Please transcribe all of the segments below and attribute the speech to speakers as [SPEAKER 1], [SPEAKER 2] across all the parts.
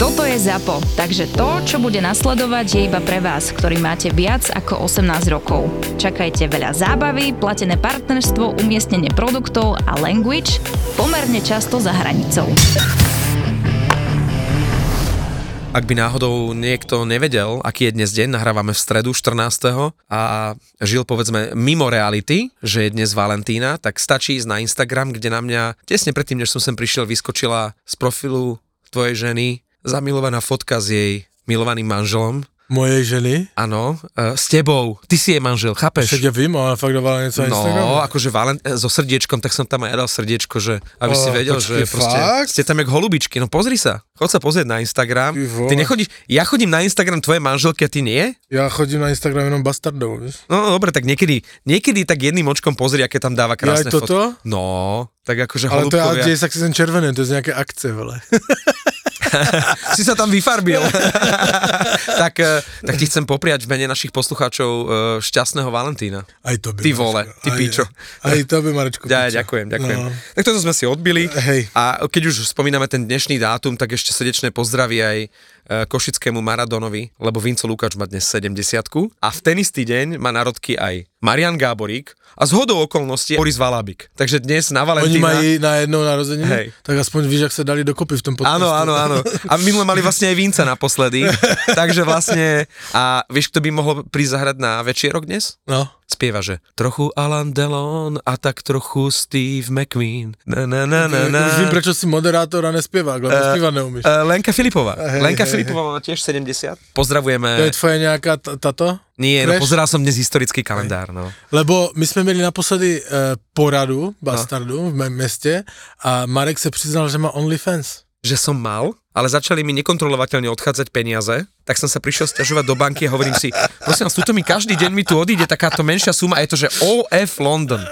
[SPEAKER 1] Toto je ZAPO, takže to, čo bude nasledovať, je iba pre vás, ktorý máte viac ako 18 rokov. Čakajte veľa zábavy, platené partnerstvo, umiestnenie produktov a language pomerne často za hranicou.
[SPEAKER 2] Ak by náhodou niekto nevedel, aký je dnes deň, nahrávame v stredu 14. a žil povedzme mimo reality, že je dnes Valentína, tak stačí ísť na Instagram, kde na mňa tesne predtým, než som sem prišiel, vyskočila z profilu tvojej ženy zamilovaná fotka s jej milovaným manželom.
[SPEAKER 3] Mojej ženy?
[SPEAKER 2] Áno, uh, s tebou. Ty si jej manžel, chápeš?
[SPEAKER 3] Však ja vím, ale fakt dávala niečo na
[SPEAKER 2] No, akože valent, so srdiečkom, tak som tam aj dal srdiečko, že aby si
[SPEAKER 3] Ó,
[SPEAKER 2] vedel,
[SPEAKER 3] počkej,
[SPEAKER 2] že proste
[SPEAKER 3] fakt?
[SPEAKER 2] ste tam jak holubičky. No pozri sa, chod sa pozrieť na Instagram.
[SPEAKER 3] Ty.
[SPEAKER 2] Ty nechodíš, ja chodím na Instagram tvojej manželky a ty nie?
[SPEAKER 3] Ja chodím na Instagram jenom bastardov, vieš.
[SPEAKER 2] No dobre, tak niekedy, niekedy tak jedným očkom pozri, aké tam dáva krásne
[SPEAKER 3] Ja aj toto?
[SPEAKER 2] fotky. No, tak akože
[SPEAKER 3] Ale to je, deje sa ten červený, to je z nejaké akce, vole.
[SPEAKER 2] si sa tam vyfarbil. tak, eh, tak ti chcem popriať v mene našich poslucháčov eh, šťastného Valentína.
[SPEAKER 3] Aj to by.
[SPEAKER 2] Ty vole, ty
[SPEAKER 3] aj,
[SPEAKER 2] pičo.
[SPEAKER 3] Aj to by, Marečko.
[SPEAKER 2] Ja, ďakujem, ďakujem.
[SPEAKER 3] No.
[SPEAKER 2] Tak toto sme si odbili.
[SPEAKER 3] Hej.
[SPEAKER 2] A keď už spomíname ten dnešný dátum, tak ešte srdečné pozdraví aj košickému Maradonovi, lebo Vinco Lukáč má dnes 70 a v ten istý deň má narodky aj Marian Gáborík a z hodou okolností Boris Valabik. Takže dnes na
[SPEAKER 3] Oni
[SPEAKER 2] Valentína...
[SPEAKER 3] mají na jednou narozeniny,
[SPEAKER 2] Hej.
[SPEAKER 3] tak aspoň víš, ak sa dali dokopy v tom podcastu.
[SPEAKER 2] Áno, áno, áno. A minule mali vlastne aj Vinca naposledy. Takže vlastne... A vieš, kto by mohol prísť zahrať na večierok dnes?
[SPEAKER 3] No.
[SPEAKER 2] Spieva, že trochu Alan Delon a tak trochu Steve McQueen. Na, na, na, na, na.
[SPEAKER 3] Už vím, prečo si moderátor a nespievák, lebo
[SPEAKER 2] Eh,
[SPEAKER 3] spievať neumíš.
[SPEAKER 2] Uh, Lenka Filipová.
[SPEAKER 3] Hej,
[SPEAKER 2] Lenka
[SPEAKER 3] hej,
[SPEAKER 2] Filipová má tiež 70.
[SPEAKER 3] To je
[SPEAKER 2] Pozdravujeme.
[SPEAKER 3] tvoje nejaká t- táto?
[SPEAKER 2] Nie, no
[SPEAKER 3] crash?
[SPEAKER 2] pozeral som dnes historický kalendár, no.
[SPEAKER 3] Lebo my jsme měli naposledy eh, poradu Bastardu v mém městě a Marek se přiznal, že má OnlyFans.
[SPEAKER 2] Že som mal, ale začali mi nekontrolovateľne odchádzať peniaze, tak som sa prišiel stiažovať do banky a hovorím si, prosím vás, tuto mi každý deň mi tu odíde takáto menšia suma a je to, že OF London.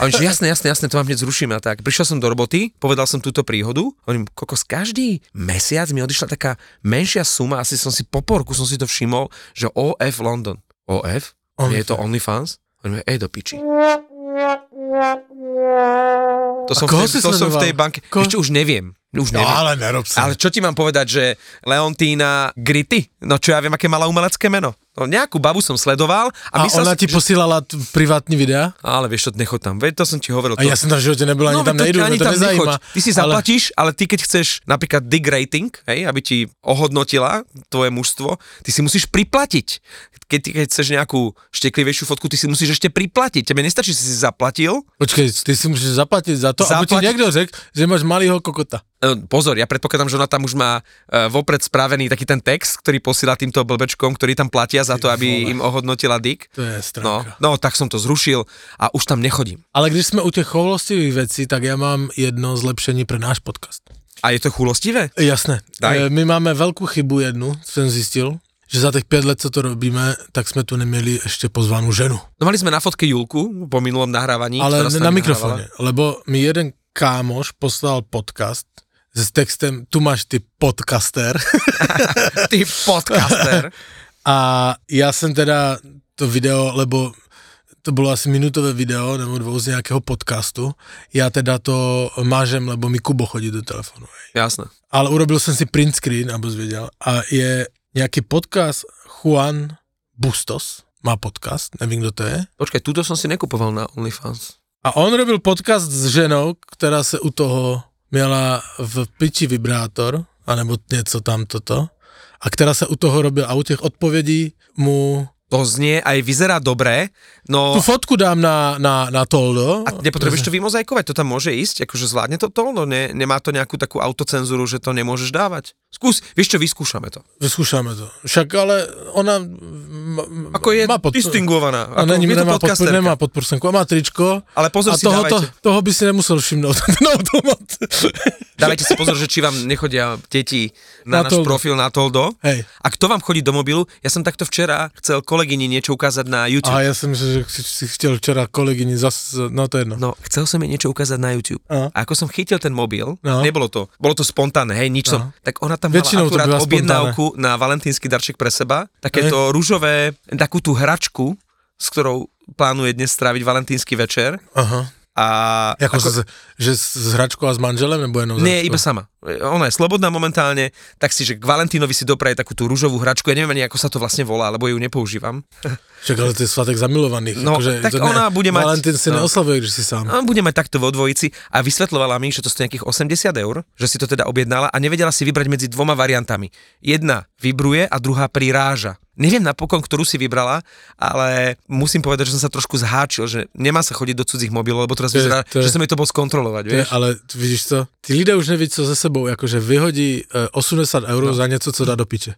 [SPEAKER 2] A oni, že jasné, jasné, jasné, to vám hneď zrušíme a tak. Prišiel som do roboty, povedal som túto príhodu, hovorím, kokos, každý mesiac mi odišla taká menšia suma, asi som si po porku som si to všimol, že OF London. OF? Nie je to OnlyFans? Hovorím, ej do piči. To som, v tej, to som v tej banke,
[SPEAKER 3] Ko-
[SPEAKER 2] ešte už neviem. Už
[SPEAKER 3] No
[SPEAKER 2] neviem.
[SPEAKER 3] ale nerob sa.
[SPEAKER 2] Ale čo ti mám povedať, že Leontína Gritty? No čo ja viem, aké mala umelecké meno. No nejakú babu som sledoval a,
[SPEAKER 3] A ona
[SPEAKER 2] som,
[SPEAKER 3] ti
[SPEAKER 2] že...
[SPEAKER 3] posílala t- privátní videa?
[SPEAKER 2] Ale vieš čo, nechod tam. Veď to som ti hovoril.
[SPEAKER 3] A
[SPEAKER 2] to...
[SPEAKER 3] ja som tam v živote nebyl, ani
[SPEAKER 2] no,
[SPEAKER 3] tam
[SPEAKER 2] to
[SPEAKER 3] nejdu,
[SPEAKER 2] ani
[SPEAKER 3] mňa to
[SPEAKER 2] tam
[SPEAKER 3] nezajíma.
[SPEAKER 2] nechoď. Ty si zaplatíš, ale... ale ty keď chceš napríklad dig rating, hej, aby ti ohodnotila tvoje mužstvo, ty si musíš priplatiť. Keď, ty, keď chceš nejakú šteklivejšiu fotku, ty si musíš ešte priplatiť. Tebe nestačí, že si zaplatil.
[SPEAKER 3] Počkej, ty si musíš zaplatiť za to, aby ti niekto řekl, že máš malýho kokota.
[SPEAKER 2] E, Pozor, ja predpokladám, že ona tam už má e, vopred spravený taký ten text, ktorý posiela týmto blbečkom, ktorí tam platia za to, aby im ohodnotila dick.
[SPEAKER 3] To je
[SPEAKER 2] No,
[SPEAKER 3] stránka.
[SPEAKER 2] no, tak som to zrušil a už tam nechodím.
[SPEAKER 3] Ale když jsme u těch choulostivých věcí, tak já mám jedno zlepšení pro náš podcast.
[SPEAKER 2] A je to chulostivé?
[SPEAKER 3] Jasné.
[SPEAKER 2] Daj.
[SPEAKER 3] E, My máme velkou chybu jednu, jsem zjistil, že za těch pět let, co to robíme, tak jsme tu neměli ještě pozvanou ženu.
[SPEAKER 2] No mali sme na fotke Julku po minulom nahrávaní.
[SPEAKER 3] Ale na mikrofóne, lebo mi jeden kámoš poslal podcast s textem tu máš ty podcaster.
[SPEAKER 2] Ty podcaster.
[SPEAKER 3] a já jsem teda to video, lebo to bylo asi minutové video nebo dvou z nějakého podcastu, já teda to mážem, lebo mi Kubo chodí do telefonu. Hej.
[SPEAKER 2] Jasné.
[SPEAKER 3] Ale urobil jsem si print screen, aby zvěděl, a je nějaký podcast Juan Bustos, má podcast, nevím, kdo to je.
[SPEAKER 2] Počkaj, túto som si nekupoval na OnlyFans.
[SPEAKER 3] A on robil podcast s ženou, která se u toho měla v piči vibrátor, anebo něco tam toto, a která se u toho robil a u těch odpovědí mu...
[SPEAKER 2] To znie aj vyzerá dobre, no...
[SPEAKER 3] Tu fotku dám na, na, na Toldo.
[SPEAKER 2] A nepotrebuješ to vymozaikovať, to tam môže ísť, akože zvládne to to, no ne, nemá to nejakú takú autocenzúru, že to nemôžeš dávať. Skús, vieš čo, vyskúšame to.
[SPEAKER 3] Vyskúšame to. Však ale ona m,
[SPEAKER 2] Ako je
[SPEAKER 3] má podpor-
[SPEAKER 2] distingovaná.
[SPEAKER 3] A
[SPEAKER 2] Ako, je to
[SPEAKER 3] nemá, podpor, nemá podporsenku, a má tričko.
[SPEAKER 2] Ale pozor
[SPEAKER 3] a
[SPEAKER 2] si,
[SPEAKER 3] toho, to, toho by si nemusel všimnúť, ten automat.
[SPEAKER 2] Dávajte si pozor, že či vám nechodia deti na,
[SPEAKER 3] Na
[SPEAKER 2] náš
[SPEAKER 3] Toldo.
[SPEAKER 2] profil na Toldo.
[SPEAKER 3] Hej.
[SPEAKER 2] A kto vám chodí do mobilu? Ja som takto včera chcel kolegyni niečo ukázať na YouTube.
[SPEAKER 3] A ja som myslel, že si, chcel včera kolegyni zas, no to je jedno.
[SPEAKER 2] No, chcel som jej niečo ukázať na YouTube.
[SPEAKER 3] Aha.
[SPEAKER 2] A ako som chytil ten mobil,
[SPEAKER 3] No.
[SPEAKER 2] nebolo to, bolo to spontánne, hej, nič som,
[SPEAKER 3] Aha.
[SPEAKER 2] tak ona tam
[SPEAKER 3] Väčšinou
[SPEAKER 2] mala akurát objednávku na valentínsky darček pre seba, takéto rúžové, takú tú hračku, s ktorou plánuje dnes stráviť valentínsky večer.
[SPEAKER 3] Aha.
[SPEAKER 2] A
[SPEAKER 3] Ako, ako... Že, že s hračkou a s manželem, nebo jenom
[SPEAKER 2] Nie, iba sama. Ona je slobodná momentálne, tak si, že k Valentínovi si dopraje takú tú rúžovú hračku, ja neviem ani, ako sa to vlastne volá, lebo ju nepoužívam.
[SPEAKER 3] Však ale to je svatek zamilovaných.
[SPEAKER 2] No,
[SPEAKER 3] akože
[SPEAKER 2] tak ona bude mať-
[SPEAKER 3] Valentín si
[SPEAKER 2] no.
[SPEAKER 3] neoslavuje, když si sám.
[SPEAKER 2] A budeme takto vo dvojici a vysvetľovala mi, že to stojí nejakých 80 eur, že si to teda objednala a nevedela si vybrať medzi dvoma variantami. Jedna vybruje a druhá priráža. Neviem napokon, ktorú si vybrala, ale musím povedať, že som sa trošku zháčil, že nemá sa chodiť do cudzích mobilov, lebo teraz vyzerá, že som jej to bol skontrolovať,
[SPEAKER 3] To je,
[SPEAKER 2] vieš?
[SPEAKER 3] ale vidíš to? Tí lidé už neví, co ze sebou, akože vyhodí e, 80 eur no. za něco, co dá do piče.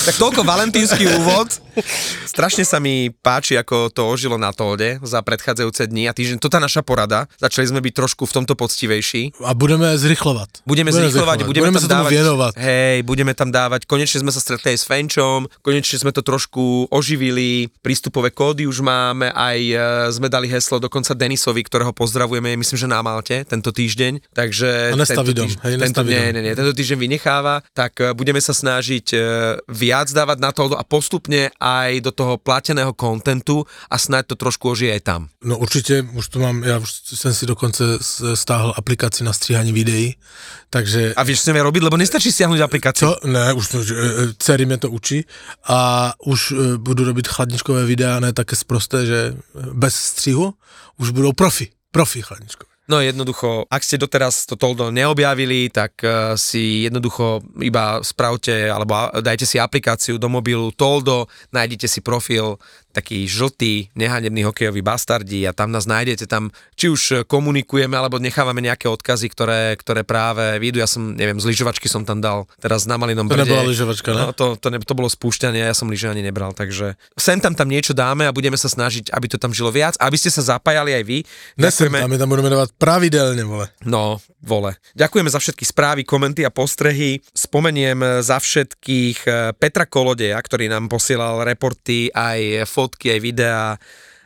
[SPEAKER 2] Tak toľko valentínsky úvod. Strašne sa mi páči, ako to ožilo na Tóde za predchádzajúce dni a týždeň. To tá naša porada. Začali sme byť trošku v tomto poctivejší.
[SPEAKER 3] A budeme zrychlovat.
[SPEAKER 2] Budeme zrýchlovať, budeme,
[SPEAKER 3] budeme
[SPEAKER 2] tam
[SPEAKER 3] sa tomu
[SPEAKER 2] dávať,
[SPEAKER 3] věnovat.
[SPEAKER 2] Hej, budeme tam dávať, konečne sme sa stretli aj s Fenčom, konečne sme to trošku oživili, prístupové kódy už máme, aj e, sme dali heslo dokonca Denisovi, ktorého pozdravujeme, myslím, že na Malte tento týždeň, takže...
[SPEAKER 3] A
[SPEAKER 2] tento týždeň-
[SPEAKER 3] hej,
[SPEAKER 2] tento, nie, nie, nie, tento týždeň vynecháva, tak e, budeme sa snažiť e, viac dávať na to a postupne aj do toho plateného kontentu a snáď to trošku ožije aj tam.
[SPEAKER 3] No určitě, už tu mám, já už jsem si dokonce stáhl aplikaci na stříhání videí, takže...
[SPEAKER 2] A vieš, čo chceme robiť, lebo nestačí stiahnuť aplikáciu.
[SPEAKER 3] Co? Ne, už to, že, e, dcery mě to učí a už e, budu robit chladničkové videa, ne také sprosté, že e, bez střihu, už budou profi, profi chladničkové.
[SPEAKER 2] No jednoducho, ak ste doteraz to Toldo neobjavili, tak uh, si jednoducho iba spravte alebo dajte si aplikáciu do mobilu Toldo, nájdete si profil taký žltý, nehanebný hokejový bastardi a tam nás nájdete, tam či už komunikujeme alebo nechávame nejaké odkazy, ktoré, ktoré práve vyjdú. Ja som, neviem, z lyžovačky som tam dal teraz na Malinom
[SPEAKER 3] To
[SPEAKER 2] brde.
[SPEAKER 3] nebola lyžovačka, ne?
[SPEAKER 2] No, to, to, ne, to bolo spúšťanie, ja som lyže ani nebral, takže sem tam tam niečo dáme a budeme sa snažiť, aby to tam žilo viac, aby ste sa zapájali aj vy.
[SPEAKER 3] Nesem tam, my tam budeme dávat pravidelně, vole.
[SPEAKER 2] No, vole. Ďakujeme za všetky správy, komenty a postrehy. Spomeniem za všetkých eh, Petra Kolodeja, ktorý nám posielal reporty, aj fotky, aj videá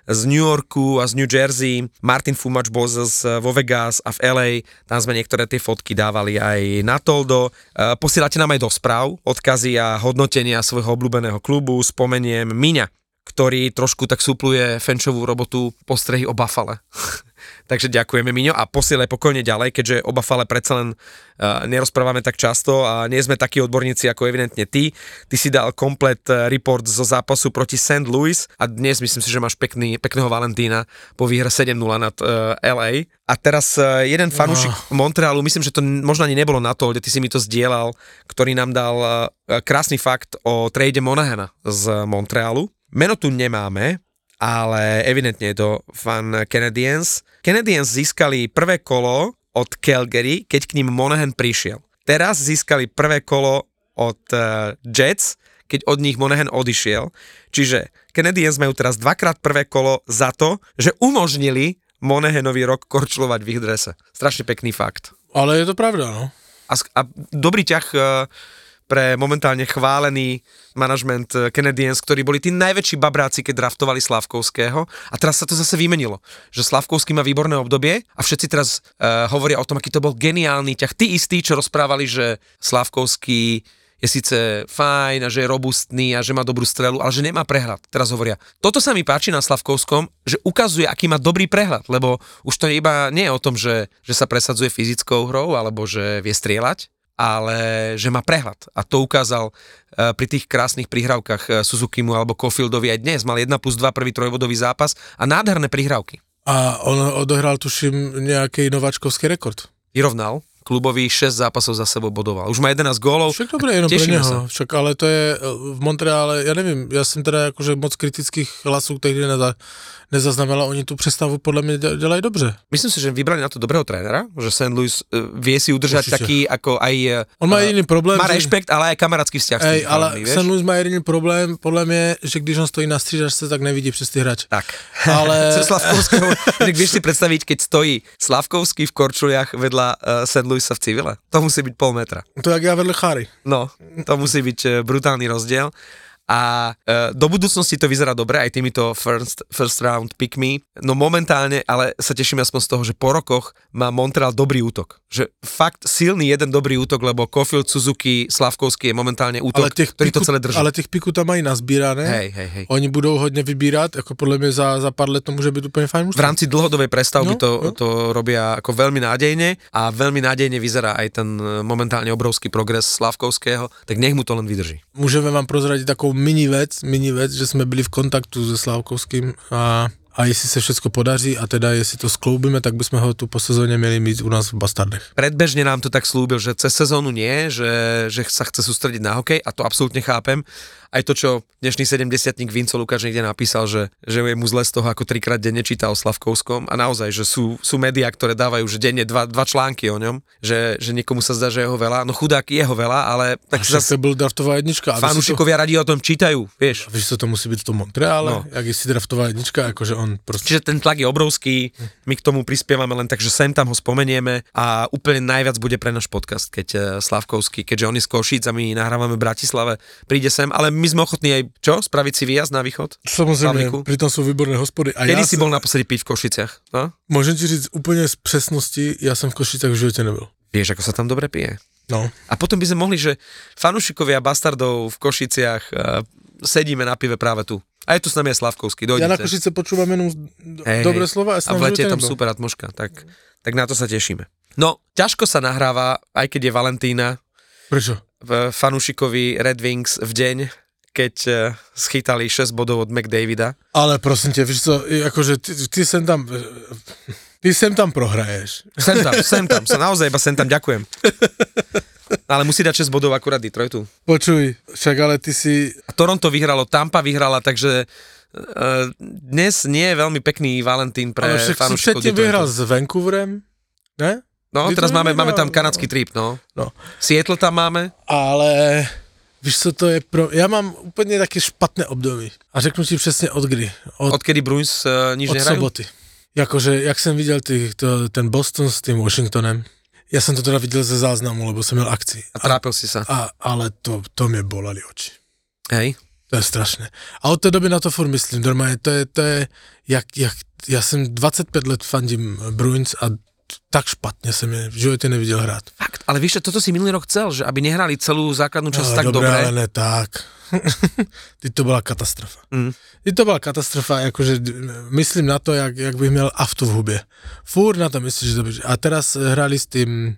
[SPEAKER 2] z New Yorku a z New Jersey, Martin Fumač bol z, vo Vegas a v LA, tam sme niektoré tie fotky dávali aj na Toldo. Eh, Posielate nám aj do správ odkazy a hodnotenia svojho obľúbeného klubu, spomeniem Miňa, ktorý trošku tak súpluje Fenčovú robotu postrehy o Buffale. Takže ďakujeme Miňo a posielaj pokojne ďalej, keďže o Buffale predsa len uh, nerozprávame tak často a nie sme takí odborníci ako evidentne ty. Ty si dal komplet eh, report zo zápasu proti St. Louis a dnes myslím si, že máš pekný, pekného Valentína po výhre 7-0 nad uh, LA. A teraz uh, jeden fanúšik Montrealu, myslím, že to možno ani nebolo na to, kde ty si mi to zdieľal, ktorý nám dal uh, krásny fakt o trade Monahana z Montrealu. Meno tu nemáme, ale evidentne je to fan Canadiens. Canadiens získali prvé kolo od Calgary, keď k ním Monahan prišiel. Teraz získali prvé kolo od uh, Jets, keď od nich Monahan odišiel. Čiže Canadiens majú teraz dvakrát prvé kolo za to, že umožnili Monahanovi rok korčulovať v ich drese. Strašne pekný fakt.
[SPEAKER 3] Ale je to pravda, no.
[SPEAKER 2] A, a dobrý ťah uh, pre momentálne chválený manažment eh, Canadiens, ktorí boli tí najväčší babráci, keď draftovali Slavkovského. A teraz sa to zase vymenilo, že Slavkovský má výborné obdobie a všetci teraz uh, hovoria o tom, aký to bol geniálny ťah. Tí istí, čo rozprávali, že Slavkovský je síce fajn a že je robustný a že má dobrú strelu, ale že nemá prehľad. Teraz hovoria, toto sa mi páči na Slavkovskom, že ukazuje, aký má dobrý prehľad, lebo už to iba nie je o tom, že, že sa presadzuje fyzickou hrou alebo že vie strieľať, ale že má prehľad. A to ukázal uh, pri tých krásnych prihrávkach uh, Suzukimu alebo Kofildovi aj dnes. Mal 1 plus 2 prvý trojbodový zápas a nádherné prihrávky.
[SPEAKER 3] A on odohrál, tuším, nějaký nováčkovský rekord.
[SPEAKER 2] Vyrovnal klubový 6 zápasov za sebou bodoval. Už má 11 gólov.
[SPEAKER 3] Však dobre, jenom pre neho.
[SPEAKER 2] sa.
[SPEAKER 3] Však ale to je e, v Montreale, ja neviem, ja som teda akože moc kritických hlasů tehdy neza, nezaznamenal, oni tu přestavu podľa mňa de- dělají dobře.
[SPEAKER 2] Myslím si, že vybrali na to dobrého trénera, že St. Louis e, vie si udržať
[SPEAKER 3] Určite.
[SPEAKER 2] taký ako aj... e,
[SPEAKER 3] On má jediný problém,
[SPEAKER 2] Má
[SPEAKER 3] že-
[SPEAKER 2] rešpekt, ale aj kamarátsky vzťah
[SPEAKER 3] Ej,
[SPEAKER 2] tým
[SPEAKER 3] ale? St. Louis má jediný problém, podľa mňa, že když on stojí na střídačce, tak nevidí přes ty hráče.
[SPEAKER 2] Tak.
[SPEAKER 3] Ale-
[SPEAKER 2] Slavkovského, vieš si predstaviť, keď stojí Slavkovský v korčuliach vedľa uh, St. Louisa v civile? To musí byť pol metra.
[SPEAKER 3] To jak ja vedle Cháry.
[SPEAKER 2] No, to musí byť e, brutálny rozdiel. A e, do budúcnosti to vyzerá dobre aj týmito first, first round pickmi. No momentálne, ale sa teším aspoň z toho, že po rokoch má Montreal dobrý útok. Že fakt silný jeden dobrý útok, lebo Kofil, Suzuki, Slavkovský je momentálne útok, ktorý to celé drží.
[SPEAKER 3] ale těch piků tam mají nazbírané.
[SPEAKER 2] Hej, hej, hej.
[SPEAKER 3] Oni budou hodně vybírat, jako podle mě za, za pár let to může být úplně fajn
[SPEAKER 2] V rámci dlhodobej prestavby
[SPEAKER 3] No,
[SPEAKER 2] to,
[SPEAKER 3] no.
[SPEAKER 2] to robia ako veľmi nádejne a veľmi nádejne vyzerá aj ten e, momentálne obrovský progres Slavkovského, tak nech mu to len vydrží.
[SPEAKER 3] Můžeme vám prozradit takovou mini vec, mini vec, že jsme byli v kontaktu se Slávkovským a, a jestli se všechno podaří a teda jestli to skloubíme, tak bychom ho tu po sezóně měli mít u nás v Bastardech.
[SPEAKER 2] Predbežne nám to tak slúbil, že cez sezónu nie, že, že sa chce sústrediť na hokej a to absolútne chápem. Aj to, čo dnešný 70 Vinco Lukáš niekde napísal, že, že je mu zle z toho, ako trikrát denne číta o Slavkovskom a naozaj, že sú, sú médiá, ktoré dávajú že denne dva, dva články o ňom, že, že niekomu sa zdá, že je ho veľa. No chudák je ho veľa, ale tak
[SPEAKER 3] Tak
[SPEAKER 2] zase
[SPEAKER 3] byl draftová jednička. A víš, co to,
[SPEAKER 2] fanúšikovia radi o tom čítajú, vieš.
[SPEAKER 3] víš, co to musí být v tom Montreale?
[SPEAKER 2] No.
[SPEAKER 3] Jak jestli draftová jednička, jakože on prostě...
[SPEAKER 2] Čiže ten tlak je obrovský, my k tomu prispievame len tak, že sem tam ho spomenieme a úplne najviac bude pre náš podcast, keď eh, Slavkovský, keďže on je z Košíc a my nahrávame v Bratislave, príde sem, ale my sme ochotní aj, čo, spraviť si výjazd na východ?
[SPEAKER 3] Samozřejmě,
[SPEAKER 2] Slaviku.
[SPEAKER 3] přitom jsou výborné hospody. A
[SPEAKER 2] Kedy
[SPEAKER 3] já
[SPEAKER 2] si bol naposledy piť v Košiciach? No?
[SPEAKER 3] Můžem ti říct úplně z přesnosti, já jsem v Košicách v životě nebyl.
[SPEAKER 2] Vieš, ako sa tam dobre pije.
[SPEAKER 3] No.
[SPEAKER 2] A potom by sme mohli, že fanúšikovia bastardov v Košiciach uh, sedíme na pive práve tu. A je tu s nami aj Slavkovský,
[SPEAKER 3] Já na
[SPEAKER 2] dojdete.
[SPEAKER 3] Košice počúvam jenom
[SPEAKER 2] Hej,
[SPEAKER 3] dobré slova. Ja
[SPEAKER 2] A
[SPEAKER 3] som
[SPEAKER 2] v lete je
[SPEAKER 3] živote
[SPEAKER 2] tam
[SPEAKER 3] nebyl.
[SPEAKER 2] super atmoška, tak, tak na to sa tešíme. No, ťažko sa nahráva, aj keď je Valentína,
[SPEAKER 3] Prečo?
[SPEAKER 2] v fanúšikovi Red Wings v deň, keď eh, schytali 6 bodov od McDavida.
[SPEAKER 3] Ale prosím tě, víš co, akože ty, ty sem tam, ty sem tam prohraješ.
[SPEAKER 2] Sem tam, sem tam, sa naozaj iba sem tam ďakujem. Ale musí dať 6 bodov akurát Detroitu.
[SPEAKER 3] Počuj, však ale ty si,
[SPEAKER 2] A Toronto vyhralo, Tampa vyhrala, takže eh, dnes nie je veľmi pekný Valentín pre fanúšikov Detroitu.
[SPEAKER 3] vyhral s Vancouverem, ne?
[SPEAKER 2] No,
[SPEAKER 3] Detroit
[SPEAKER 2] teraz máme,
[SPEAKER 3] vyhral,
[SPEAKER 2] máme tam
[SPEAKER 3] no.
[SPEAKER 2] kanadský trip, no.
[SPEAKER 3] No.
[SPEAKER 2] Seattle tam máme.
[SPEAKER 3] Ale víš co to je pro, já mám úplně taky špatné období. A řeknu ti přesně od kdy. Od,
[SPEAKER 2] Odkedy Bruins uh, nič
[SPEAKER 3] od
[SPEAKER 2] nehrajú?
[SPEAKER 3] soboty. Jakože, jak jsem viděl ty, to, ten Boston s tím Washingtonem, já jsem to teda viděl ze záznamu, lebo jsem měl akci.
[SPEAKER 2] A trápil si sa.
[SPEAKER 3] A, ale to, to mě bolely oči.
[SPEAKER 2] Hej.
[SPEAKER 3] To je strašné. A od té doby na to furt myslím, normálně, to je, to je, jak, jak, já jsem 25 let fandím Bruins a tak špatně jsem je v životě neviděl hrát.
[SPEAKER 2] Fakt, ale víš, čo, toto si minulý rok chcel, že aby nehrali celú základnú časť
[SPEAKER 3] Ale
[SPEAKER 2] tak dobre.
[SPEAKER 3] ale ne tak. Ty to byla katastrofa.
[SPEAKER 2] Mm.
[SPEAKER 3] Ty to byla katastrofa, jakože d- myslím na to, jak, jak bych měl afto v hubě. Furt na to myslím, že to bude. A teraz eh, hráli s tým,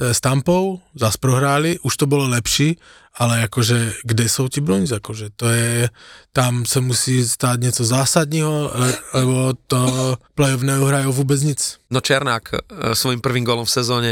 [SPEAKER 3] eh, s Tampou, zas prohráli, už to bylo lepší, ale jakože, kde jsou ti Bruins, jakože to je, tam se musí stát něco zásadního, le- lebo to playoff neuhrajou vůbec nic.
[SPEAKER 2] No Černák e, svojim prvým gólom v sezóne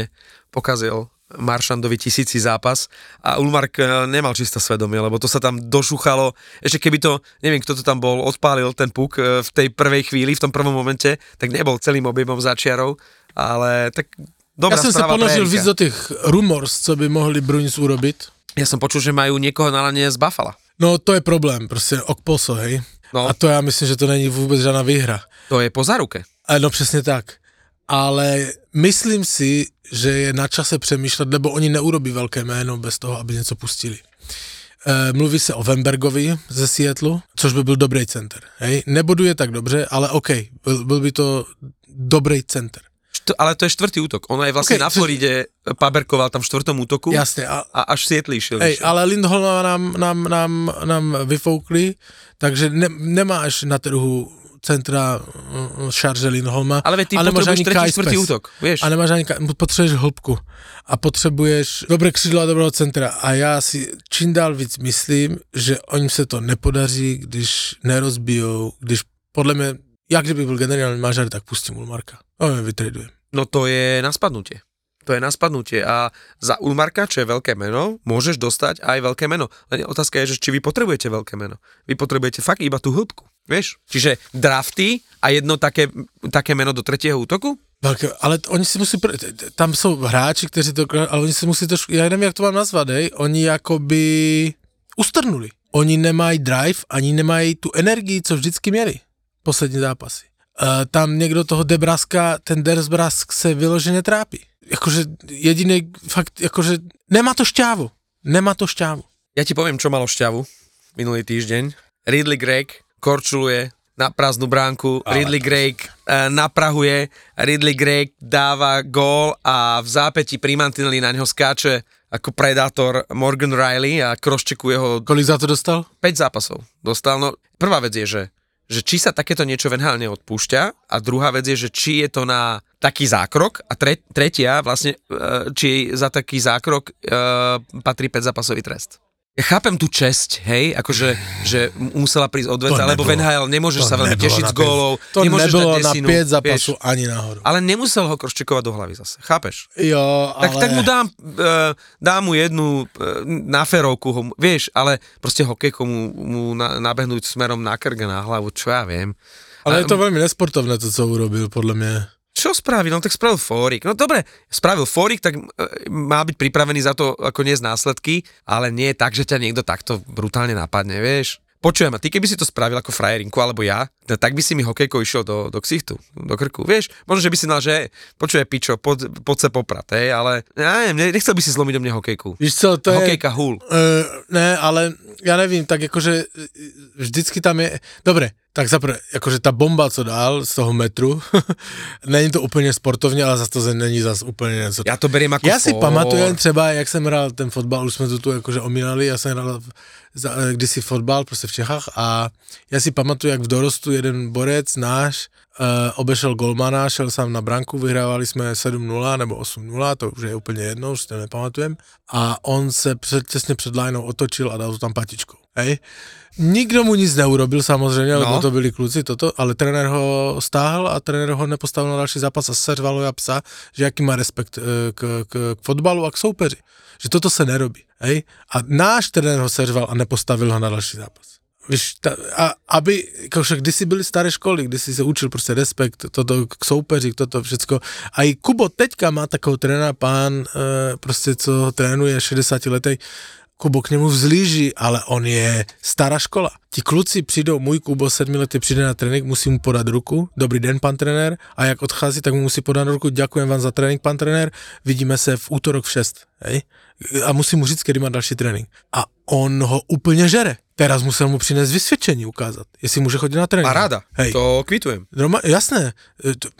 [SPEAKER 2] pokazil Maršandovi tisíci zápas a Ulmark e, nemal čisté svedomie, lebo to sa tam došuchalo. Ešte keby to, neviem kto to tam bol, odpálil ten puk e, v tej prvej chvíli, v tom prvom momente, tak nebol celým objemom začiarov, ale tak dobrá
[SPEAKER 3] se
[SPEAKER 2] správa pre
[SPEAKER 3] ponožil víc do těch rumors, co by mohli Bruins urobit.
[SPEAKER 2] Ja som počul, že majú niekoho na lane z Buffalo.
[SPEAKER 3] No to je problém, prostě Okposo, hej.
[SPEAKER 2] No,
[SPEAKER 3] A to já myslím, že to není vůbec žádná výhra.
[SPEAKER 2] to je po záruke.
[SPEAKER 3] A No přesně tak. Ale myslím si, že je na čase přemýšlet, nebo oni neurobí velké jméno bez toho, aby něco pustili. E, mluví se o Wembergovi ze Seattleu, což by byl dobrý center. Hej? Neboduje tak dobře, ale OK, byl, byl by to dobrý center.
[SPEAKER 2] Št- ale to je štvrtý útok. Ono je vlastne
[SPEAKER 3] Okej,
[SPEAKER 2] na Floride paberkoval tam v štvrtom útoku
[SPEAKER 3] Jasně, a,
[SPEAKER 2] a až Seattle išiel. Vyššie.
[SPEAKER 3] ale Lindholma nám, nám, nám, nám vyfoukli, takže ne, nemáš na trhu centra uh, šarže Lindholma.
[SPEAKER 2] ale ty
[SPEAKER 3] a nemáš
[SPEAKER 2] potrebuješ
[SPEAKER 3] ani
[SPEAKER 2] tretí,
[SPEAKER 3] Spes.
[SPEAKER 2] útok, vieš.
[SPEAKER 3] A nemáš ani, ka- potřebuješ hĺbku a potřebuješ dobré křídlo a dobrého centra. A já si čím dál víc myslím, že oni se to nepodaří, když nerozbijou, když podle mě, já kdyby byl generální manažer, tak pustím Ulmarka. A my vytradujem.
[SPEAKER 2] No to je na spadnutie. To je na spadnutie. A za Ulmarka, čo je veľké meno, môžeš dostať aj veľké meno. Len otázka je, že či vy potrebujete veľké meno. Vy potrebujete fakt iba tú hĺbku. Vieš? Čiže drafty a jedno také, také meno do tretieho útoku?
[SPEAKER 3] Veľké, ale oni si musí, tam jsou hráči, kteří to, ale oni si musí trošku, já nevím, jak to mám nazvat, hej, oni jakoby ustrnuli. Oni nemají drive, ani nemají tu energii, co vždycky měli poslední zápasy. Uh, tam někdo toho Debraska, ten Dersbrask se vyloženě trápí. Jakože jediný fakt, jakože nemá to šťávu. Nemá to šťávu.
[SPEAKER 2] Ja ti poviem, čo malo šťavu minulý týždeň. Ridley Gregg korčuluje na prázdnu bránku, Ale Ridley Gregg uh, naprahuje, Ridley Gregg dáva gól a v zápäti pri mantineli na neho skáče ako predátor Morgan Riley a crosscheckuje ho
[SPEAKER 3] Kolik za to dostal?
[SPEAKER 2] 5 zápasov. Dostal, no prvá vec je, že že či sa takéto niečo v NHL neodpúšťa a druhá vec je, že či je to na taký zákrok a tre, tretia vlastne, e, či za taký zákrok uh, patrí 5 zápasový trest. Ja chápem tú česť, hej, akože že musela prísť odveta, lebo v NHL nemôžeš
[SPEAKER 3] to
[SPEAKER 2] sa veľmi tešiť z gólov.
[SPEAKER 3] To
[SPEAKER 2] nemôžeš
[SPEAKER 3] nebolo
[SPEAKER 2] dať
[SPEAKER 3] na
[SPEAKER 2] desinu,
[SPEAKER 3] 5 zápasu
[SPEAKER 2] vieš,
[SPEAKER 3] ani nahoru.
[SPEAKER 2] ale nemusel ho kroščekovať do hlavy zase, chápeš?
[SPEAKER 3] Jo,
[SPEAKER 2] Tak,
[SPEAKER 3] ale...
[SPEAKER 2] tak mu dám, uh, dám mu jednu uh, na ferovku, ho, vieš, ale proste hokejkou mu, mu na, nabehnúť smerom na krk a na hlavu, čo ja viem.
[SPEAKER 3] Ale
[SPEAKER 2] A-
[SPEAKER 3] je to veľmi nesportovné to, co urobil, podľa mňa.
[SPEAKER 2] Čo spravil? No tak spravil fórik. No dobre, spravil fórik, tak e, má byť pripravený za to ako nie z následky, ale nie je tak, že ťa niekto takto brutálne napadne, vieš. Počujem, a ty keby si to spravil ako frajerinku, alebo ja, no tak by si mi hokejko išiel do, do ksichtu, do krku, vieš. Možno, že by si mal, že počuje pičo, pod, pod sa poprat, hej, ale ja neviem, nechcel by si zlomiť o mne hokejku.
[SPEAKER 3] Víš co, to je...
[SPEAKER 2] Hokejka hul.
[SPEAKER 3] Uh, ne, ale ja nevím, tak jakože eh, vždycky tam je, dobre, tak zaprvé, jakože ta bomba, co dal z toho metru, není to úplně sportovně, ale zase to není zase úplně něco.
[SPEAKER 2] Ja to beriem ako
[SPEAKER 3] Já si pamatuju třeba, jak jsem hrál ten fotbal, už jsme to tu jakože omínali, já jsem hrál za, eh, kdysi fotbal prostě v Čechách a já si pamatuju, jak v dorostu jeden borec náš uh, obešel golmana, šel sám na branku, vyhrávali jsme 7-0 nebo 8-0, to už je úplně jedno, už si to nepamatujem. A on se před, těsně před lineou otočil a dal to tam patičkou. Hej? Nikdo mu nic neurobil samozřejmě,
[SPEAKER 2] No.
[SPEAKER 3] lebo to byli kluci, toto, ale trenér ho stáhl a trenér ho nepostavil na další zápas a servalo ja psa, že jaký má respekt eh, k, k, k fotbalu a k soupeři. Že toto se nerobí. Hej? A náš trenér ho seřval a nepostavil ho na další zápas. Víš, ta, a aby, jakože kdysi byly staré školy, kdy si se učil prostě respekt, toto k soupeři, toto všecko. A i Kubo teďka má takovou trenéra pán, e, prostě co ho trénuje 60 letej, Kubo k němu vzlíží, ale on je stará škola. Ti kluci přijdou, můj Kubo sedmiletý přijde na trénink, musí mu podat ruku, dobrý den, pan trenér, a jak odchází, tak mu musí podat ruku, děkujem vám za trénink, pan trenér, vidíme se v útorok v 6, hej? A musí mu říct, kdy má další trénink. A on ho úplně žere. Teraz musel mu přinést vysvědčení ukázat, jestli může chodit na trénink.
[SPEAKER 2] Paráda,
[SPEAKER 3] Hej.
[SPEAKER 2] to kvitujem.
[SPEAKER 3] Norma, jasné,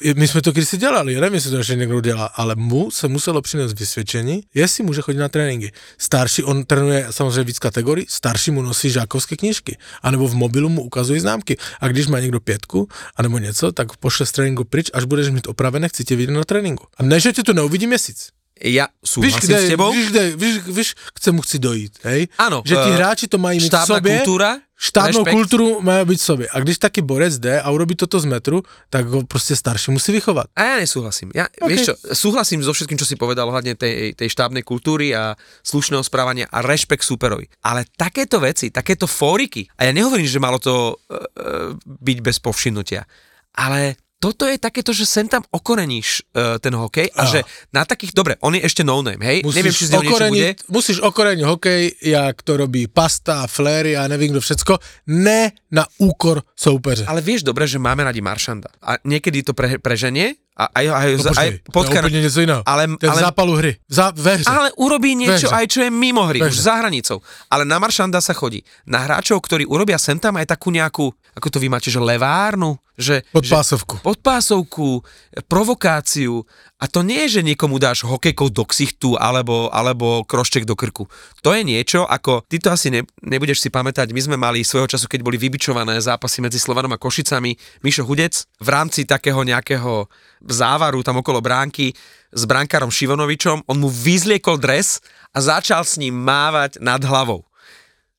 [SPEAKER 3] E, my jsme to kdysi dělali, já nevím, jestli to ještě někdo dělá, ale mu se muselo přinést vysvědčení, jestli může chodit na tréninky. Starší, on trénuje samozřejmě víc kategorií, starší mu nosí žákovské knížky, anebo v mobilu mu ukazují známky. A když má někdo pětku, anebo něco, tak pošle z tréninku pryč, až budeš mít opravené, chci tě vidět na tréninku. A ne, že tě to neuvidí měsíc.
[SPEAKER 2] Ja
[SPEAKER 3] Víš,
[SPEAKER 2] súhlasím
[SPEAKER 3] kde,
[SPEAKER 2] s tebou.
[SPEAKER 3] víš, kde, víš, víš, k čemu chci dojít, hej?
[SPEAKER 2] Áno,
[SPEAKER 3] Že ti
[SPEAKER 2] eh,
[SPEAKER 3] hráči to mají mít v sobě.
[SPEAKER 2] kultúra,
[SPEAKER 3] Štátnou
[SPEAKER 2] rešpekt.
[SPEAKER 3] kultúru má byť v sobě. A když taky borec jde a urobí toto z metru, tak ho prostě starší musí vychovat.
[SPEAKER 2] A ja nesúhlasím. Ja,
[SPEAKER 3] OK.
[SPEAKER 2] okay. Vieš čo, súhlasím so všetkým, čo si povedal ohľadne tej, tej štábnej kultúry a slušného správania a rešpekt súperovi. Ale takéto veci, takéto fóriky, a ja nehovorím, že malo to uh, byť bez povšimnutia, ale toto je takéto, že sem tam okoreníš uh, ten hokej a
[SPEAKER 3] Áno.
[SPEAKER 2] že na takých, dobre, on je ešte no name, hej, neviem, či z neho niečo bude,
[SPEAKER 3] musíš okoreniť hokej, jak to robí Pasta, Fléry a nevím kdo všecko, ne na úkor soupeře.
[SPEAKER 2] ale vieš dobre, že máme radi Maršanda a niekedy to pre, preženie a aj, aj,
[SPEAKER 3] No
[SPEAKER 2] aj, aj
[SPEAKER 3] počkej, to je
[SPEAKER 2] potkar,
[SPEAKER 3] úplně něco jiného.
[SPEAKER 2] ale,
[SPEAKER 3] to je v
[SPEAKER 2] ale
[SPEAKER 3] zápalu hry. V zá.
[SPEAKER 2] Ale urobí niečo
[SPEAKER 3] Veže.
[SPEAKER 2] aj, čo je mimo hry, už za hranicou. Ale na Maršanda sa chodí. Na hráčov, ktorí urobia sem tam aj takú nejakú, ako to vy máte, že levárnu, že,
[SPEAKER 3] Pod
[SPEAKER 2] že
[SPEAKER 3] pásovku.
[SPEAKER 2] podpásovku, provokáciu. A to nie je, že niekomu dáš hokejkou do ksichtu alebo, alebo krošček do krku. To je niečo, ako, ty to asi ne, nebudeš si pamätať, my sme mali svojho času, keď boli vybičované zápasy medzi Slovanom a Košicami, Mišo Hudec v rámci takého nejakého závaru tam okolo bránky s brankárom Šivonovičom, on mu vyzliekol dres a začal s ním mávať nad hlavou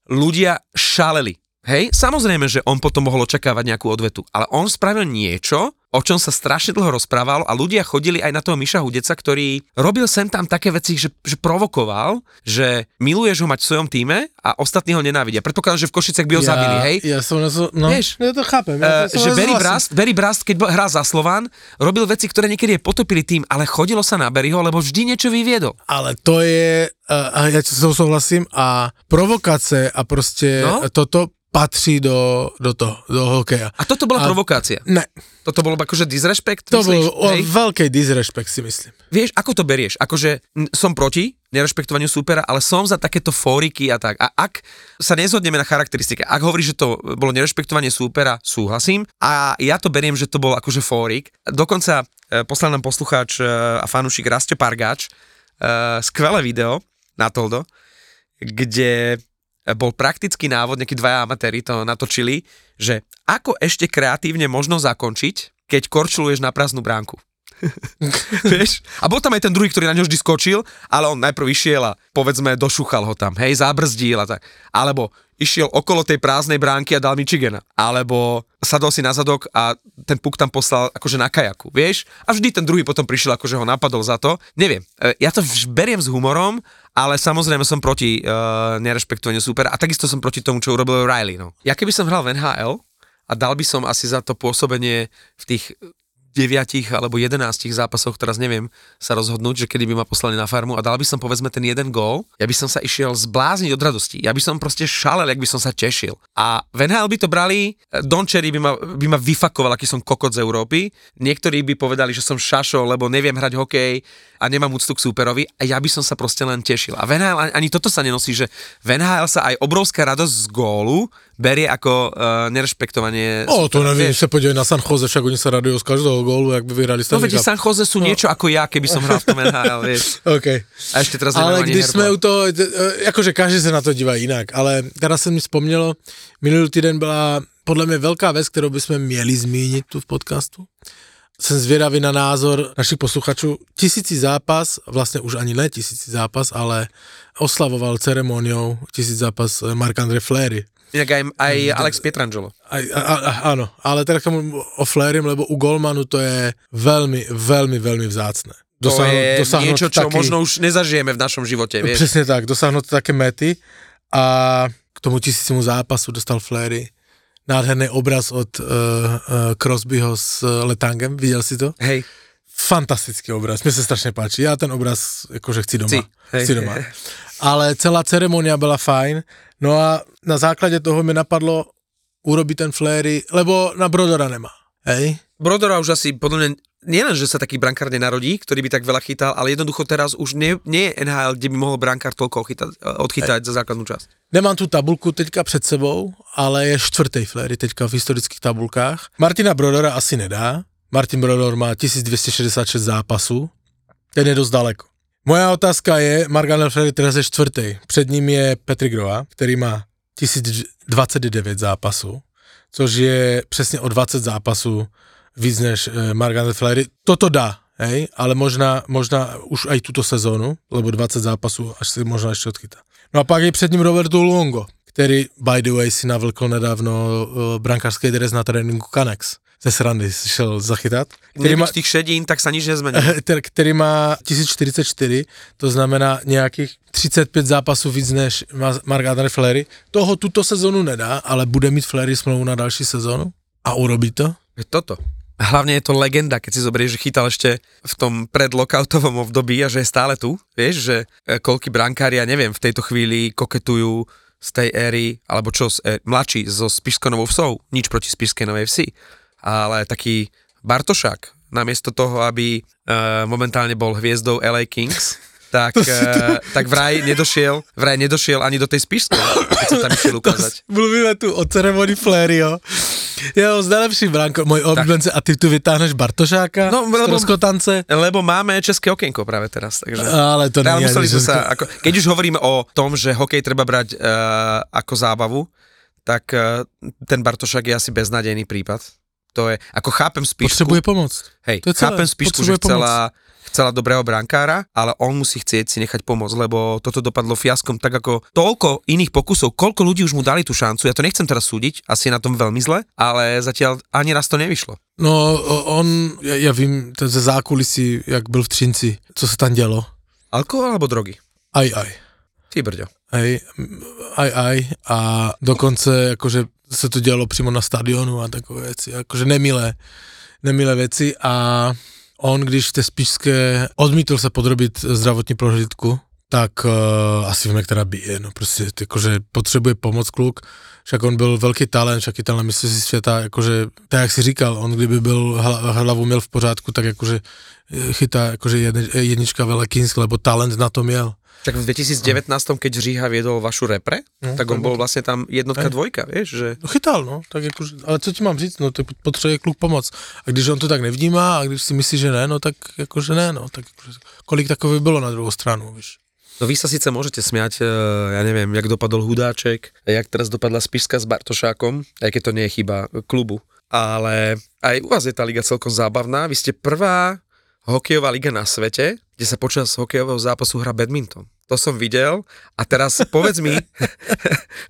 [SPEAKER 2] ľudia šaleli. Hej, samozrejme, že on potom mohol očakávať nejakú odvetu, ale on spravil niečo, o čom sa strašne dlho rozprávalo a ľudia chodili aj na toho Miša Hudeca, ktorý robil sem tam také veci, že, že provokoval, že miluješ ho mať v svojom týme a ostatní ho nenávidia. Predpokladám, že v Košicech by ho
[SPEAKER 3] ja,
[SPEAKER 2] zabili, hej?
[SPEAKER 3] Ja som na to, no,
[SPEAKER 2] Vieš,
[SPEAKER 3] ja to chápem.
[SPEAKER 2] Uh,
[SPEAKER 3] Ja to som
[SPEAKER 2] že Barry. Brast, Barry Brast, keď hral za Slován, robil veci, ktoré niekedy potopili tým, ale chodilo sa na Barryho, lebo vždy niečo vyviedol.
[SPEAKER 3] Ale to je, uh, a ja s tou souhlasím, a provokace a prostě
[SPEAKER 2] No.
[SPEAKER 3] no? toto patří do, do toho, do hokeja.
[SPEAKER 2] A toto bola
[SPEAKER 3] A-
[SPEAKER 2] provokácia.
[SPEAKER 3] Ne,
[SPEAKER 2] Toto bol akože disrespekt,
[SPEAKER 3] to
[SPEAKER 2] myslíš?
[SPEAKER 3] bol o, veľký disrespekt si myslím.
[SPEAKER 2] Vieš, ako to berieš? Akože som proti nerešpektovaniu súpera, ale som za takéto fóriky a tak. A ak sa nezhodneme na charakteristike, ak hovoríš, že to bolo nerešpektovanie súpera, súhlasím. A ja to beriem, že to bol akože fórik. Dokonca e, poslal nám poslucháč e, a fanúšik Rasto Pargáč e, skvelé video na Toldo, kde bol praktický návod, nejakí dvaja amatéri to natočili, že ako ešte kreatívne možno zakončiť, keď korčuluješ na prázdnu bránku. Vieš? A bol tam aj ten druhý, ktorý na ňo vždy skočil, ale on najprv išiel a povedzme došúchal ho tam, hej, zabrzdil a tak. Alebo išiel okolo tej prázdnej bránky a dal Michigana. Alebo sadol si na zadok a ten puk tam poslal akože na kajaku, vieš? A vždy ten druhý potom prišiel, akože ho napadol za to. Neviem, e, ja to beriem s humorom, ale samozrejme som proti uh, nerešpektovaniu supera a takisto som proti tomu, čo urobil Riley. No. Ja keby som hral v NHL a dal by som asi za to pôsobenie v tých deviatich alebo jedenástich zápasoch, teraz neviem sa rozhodnúť, že kedy by ma poslali na farmu a dal by som povedzme ten jeden gól, ja by som sa išiel zblázniť od radosti. Ja by som proste šalel, jak by som sa tešil. A v by to brali, Don Cherry by ma, by ma vyfakoval, aký som kokot z Európy, niektorí by povedali, že som šašo, lebo neviem hrať hokej a nemám úctu k súperovi a ja by som sa proste len tešil. A v ani, toto sa nenosí, že v sa aj obrovská radosť z gólu berie ako uh, nerešpektovanie
[SPEAKER 3] O, to neviem, sa podívej na San Jose, však oni sa radujú z každého gólu, jak by vyhrali
[SPEAKER 2] No
[SPEAKER 3] Stanley
[SPEAKER 2] veď
[SPEAKER 3] Cup.
[SPEAKER 2] San Jose sú niečo ako ja, keby som hral v tom NHL, vieš.
[SPEAKER 3] OK.
[SPEAKER 2] A ešte teraz
[SPEAKER 3] Ale když
[SPEAKER 2] herbu.
[SPEAKER 3] jsme u toho, e, jakože každý se na to dívá jinak, ale teraz se mi vzpomnělo, minulý týden byla podle mě velká věc, kterou bychom měli zmínit tu v podcastu. Jsem zvědavý na názor našich posluchačů. Tisící zápas, vlastně už ani ne tisící zápas, ale oslavoval ceremoniou tisíc zápas Marc-André Fleury.
[SPEAKER 2] Inak aj, aj Alex Pietrangelo.
[SPEAKER 3] Aj, a, a, áno, ale teda k tomu o Fleurim, lebo u Golmanu to je veľmi, veľmi, veľmi vzácne.
[SPEAKER 2] To je
[SPEAKER 3] dosiahnuť
[SPEAKER 2] niečo, čo možno už nezažijeme v našom živote, vieš.
[SPEAKER 3] Přesně tak, dosáhnout také mety a k tomu tisícimu zápasu dostal Fleury nádherný obraz od uh, uh, Crosbyho s uh, Letangem, viděl si to?
[SPEAKER 2] Hej,
[SPEAKER 3] Fantastický obraz, mně se strašně páči, já ten obraz jakože chci doma.
[SPEAKER 2] Chci, hej.
[SPEAKER 3] chci doma. Ale celá ceremonia byla fajn, no a na základě toho mi napadlo urobiť ten Fleury, lebo na Brodora nemá, hej?
[SPEAKER 2] Brodora už asi podľa mňa nielen, že sa taký brankár nenarodí, ktorý by tak veľa chytal, ale jednoducho teraz už nie, nie je NHL, kde by mohol brankár toľko odchytať, odchytať za základnú časť.
[SPEAKER 3] Nemám tu tabulku teďka před sebou, ale je čtvrtý Flery teďka v historických tabulkách. Martina Brodora asi nedá. Martin Brodor má 1266 zápasů. Ten je dost daleko. Moja otázka je, Marganel Flery teraz je čtvrtý. Před ním je Petr Groa, který má 1029 zápasů, což je přesně o 20 zápasů víc než eh, Marganel Flery. Toto dá, hej, ale možná, možná už aj túto sezónu, lebo 20 zápasů až si možná ještě odchytá. No a pak je před ním Roberto Luongo, který by the way si navlkl nedávno uh, brankářský dres na tréninku Canex. Ze srandy si šel zachytat. Který má,
[SPEAKER 2] Nebyť tých šedín, tak sa nič nezmení.
[SPEAKER 3] ter- který má 1044, to znamená nějakých 35 zápasů víc než Ma- Mark Andre Flery. Toho tuto sezonu nedá, ale bude mít Flery smlouvu na další sezonu a urobí to.
[SPEAKER 2] Veď Toto. Hlavne je to legenda, keď si zoberieš, že chytal ešte v tom predlokautovom období a že je stále tu. Vieš, že e, koľky brankári, ja neviem, v tejto chvíli koketujú z tej éry, alebo čo, z, e, mladší, so Spišskou Novou Vsou. Nič proti Spišskej Novej Vsi. Ale taký Bartošák, namiesto toho, aby e, momentálne bol hviezdou LA Kings, tak, e, tak vraj nedošiel, vraj nedošiel ani do tej Spišskej, keď sa tam išiel ukázať.
[SPEAKER 3] Mluvíme tu o ceremonii Fleryho. Jo, z najlepší branko, môj oblíbence, a ty tu vytáhneš Bartošáka
[SPEAKER 2] No,
[SPEAKER 3] z
[SPEAKER 2] lebo-
[SPEAKER 3] Troskotance?
[SPEAKER 2] Lebo máme české okienko práve teraz, takže...
[SPEAKER 3] Ale to nie
[SPEAKER 2] museli
[SPEAKER 3] je
[SPEAKER 2] sa, ako, keď už hovoríme o tom, že hokej treba brať uh, ako zábavu, tak uh, ten Bartošák je asi beznádejný prípad. To je, ako chápem Spišku,
[SPEAKER 3] Potřebuje pomoc.
[SPEAKER 2] hej,
[SPEAKER 3] to je celé,
[SPEAKER 2] chápem Spišku, že chcela, chcela dobrého brankára, ale on musí chcieť si nechať pomôcť, lebo toto dopadlo fiaskom tak ako toľko iných pokusov, koľko ľudí už mu dali tú šancu. Ja to nechcem teraz súdiť, asi je na tom veľmi zle, ale zatiaľ ani raz to nevyšlo.
[SPEAKER 3] No, on, ja, ja vím, to ze zákulisí, jak byl v Třinci, co se tam dělo.
[SPEAKER 2] Alkohol alebo drogy?
[SPEAKER 3] Aj, aj.
[SPEAKER 2] Ty brďo.
[SPEAKER 3] Hej, aj, aj. A dokonce, akože se to dělalo přímo na stadionu a takové věci, akože nemilé, nemilé věci a on, když v té spíšské odmítl se podrobit zdravotní prohlídku, tak uh, asi víme, která bije, no prostě jakože potřebuje pomoc kluk, však on byl velký talent, však i tenhle mistrovství světa, jakože, tak jak si říkal, on kdyby byl hlavu měl v pořádku, tak jakože chytá jakože jednička Velekínsk, lebo talent na to měl.
[SPEAKER 2] Tak v 2019, keď Říha viedol vašu repre, no, tak on bol vlastne tam jednotka, aj. dvojka, vieš, že...
[SPEAKER 3] No chytal, no, tak akože, ale co ti mám říct, no, to potřebuje kluk pomoc. A když on to tak nevnímá a když si myslí, že ne, no tak akože ne, no, tak akože, kolik takových bylo na druhou stranu, víš.
[SPEAKER 2] No vy sa síce môžete smiať, e, ja neviem, jak dopadol Hudáček, jak teraz dopadla Spišska s Bartošákom, aj keď to nie je chyba klubu, ale aj u vás je tá liga celkom zábavná. Vy ste prvá hokejová liga na svete, kde sa počas hokejového zápasu hrá badminton to som videl a teraz povedz mi,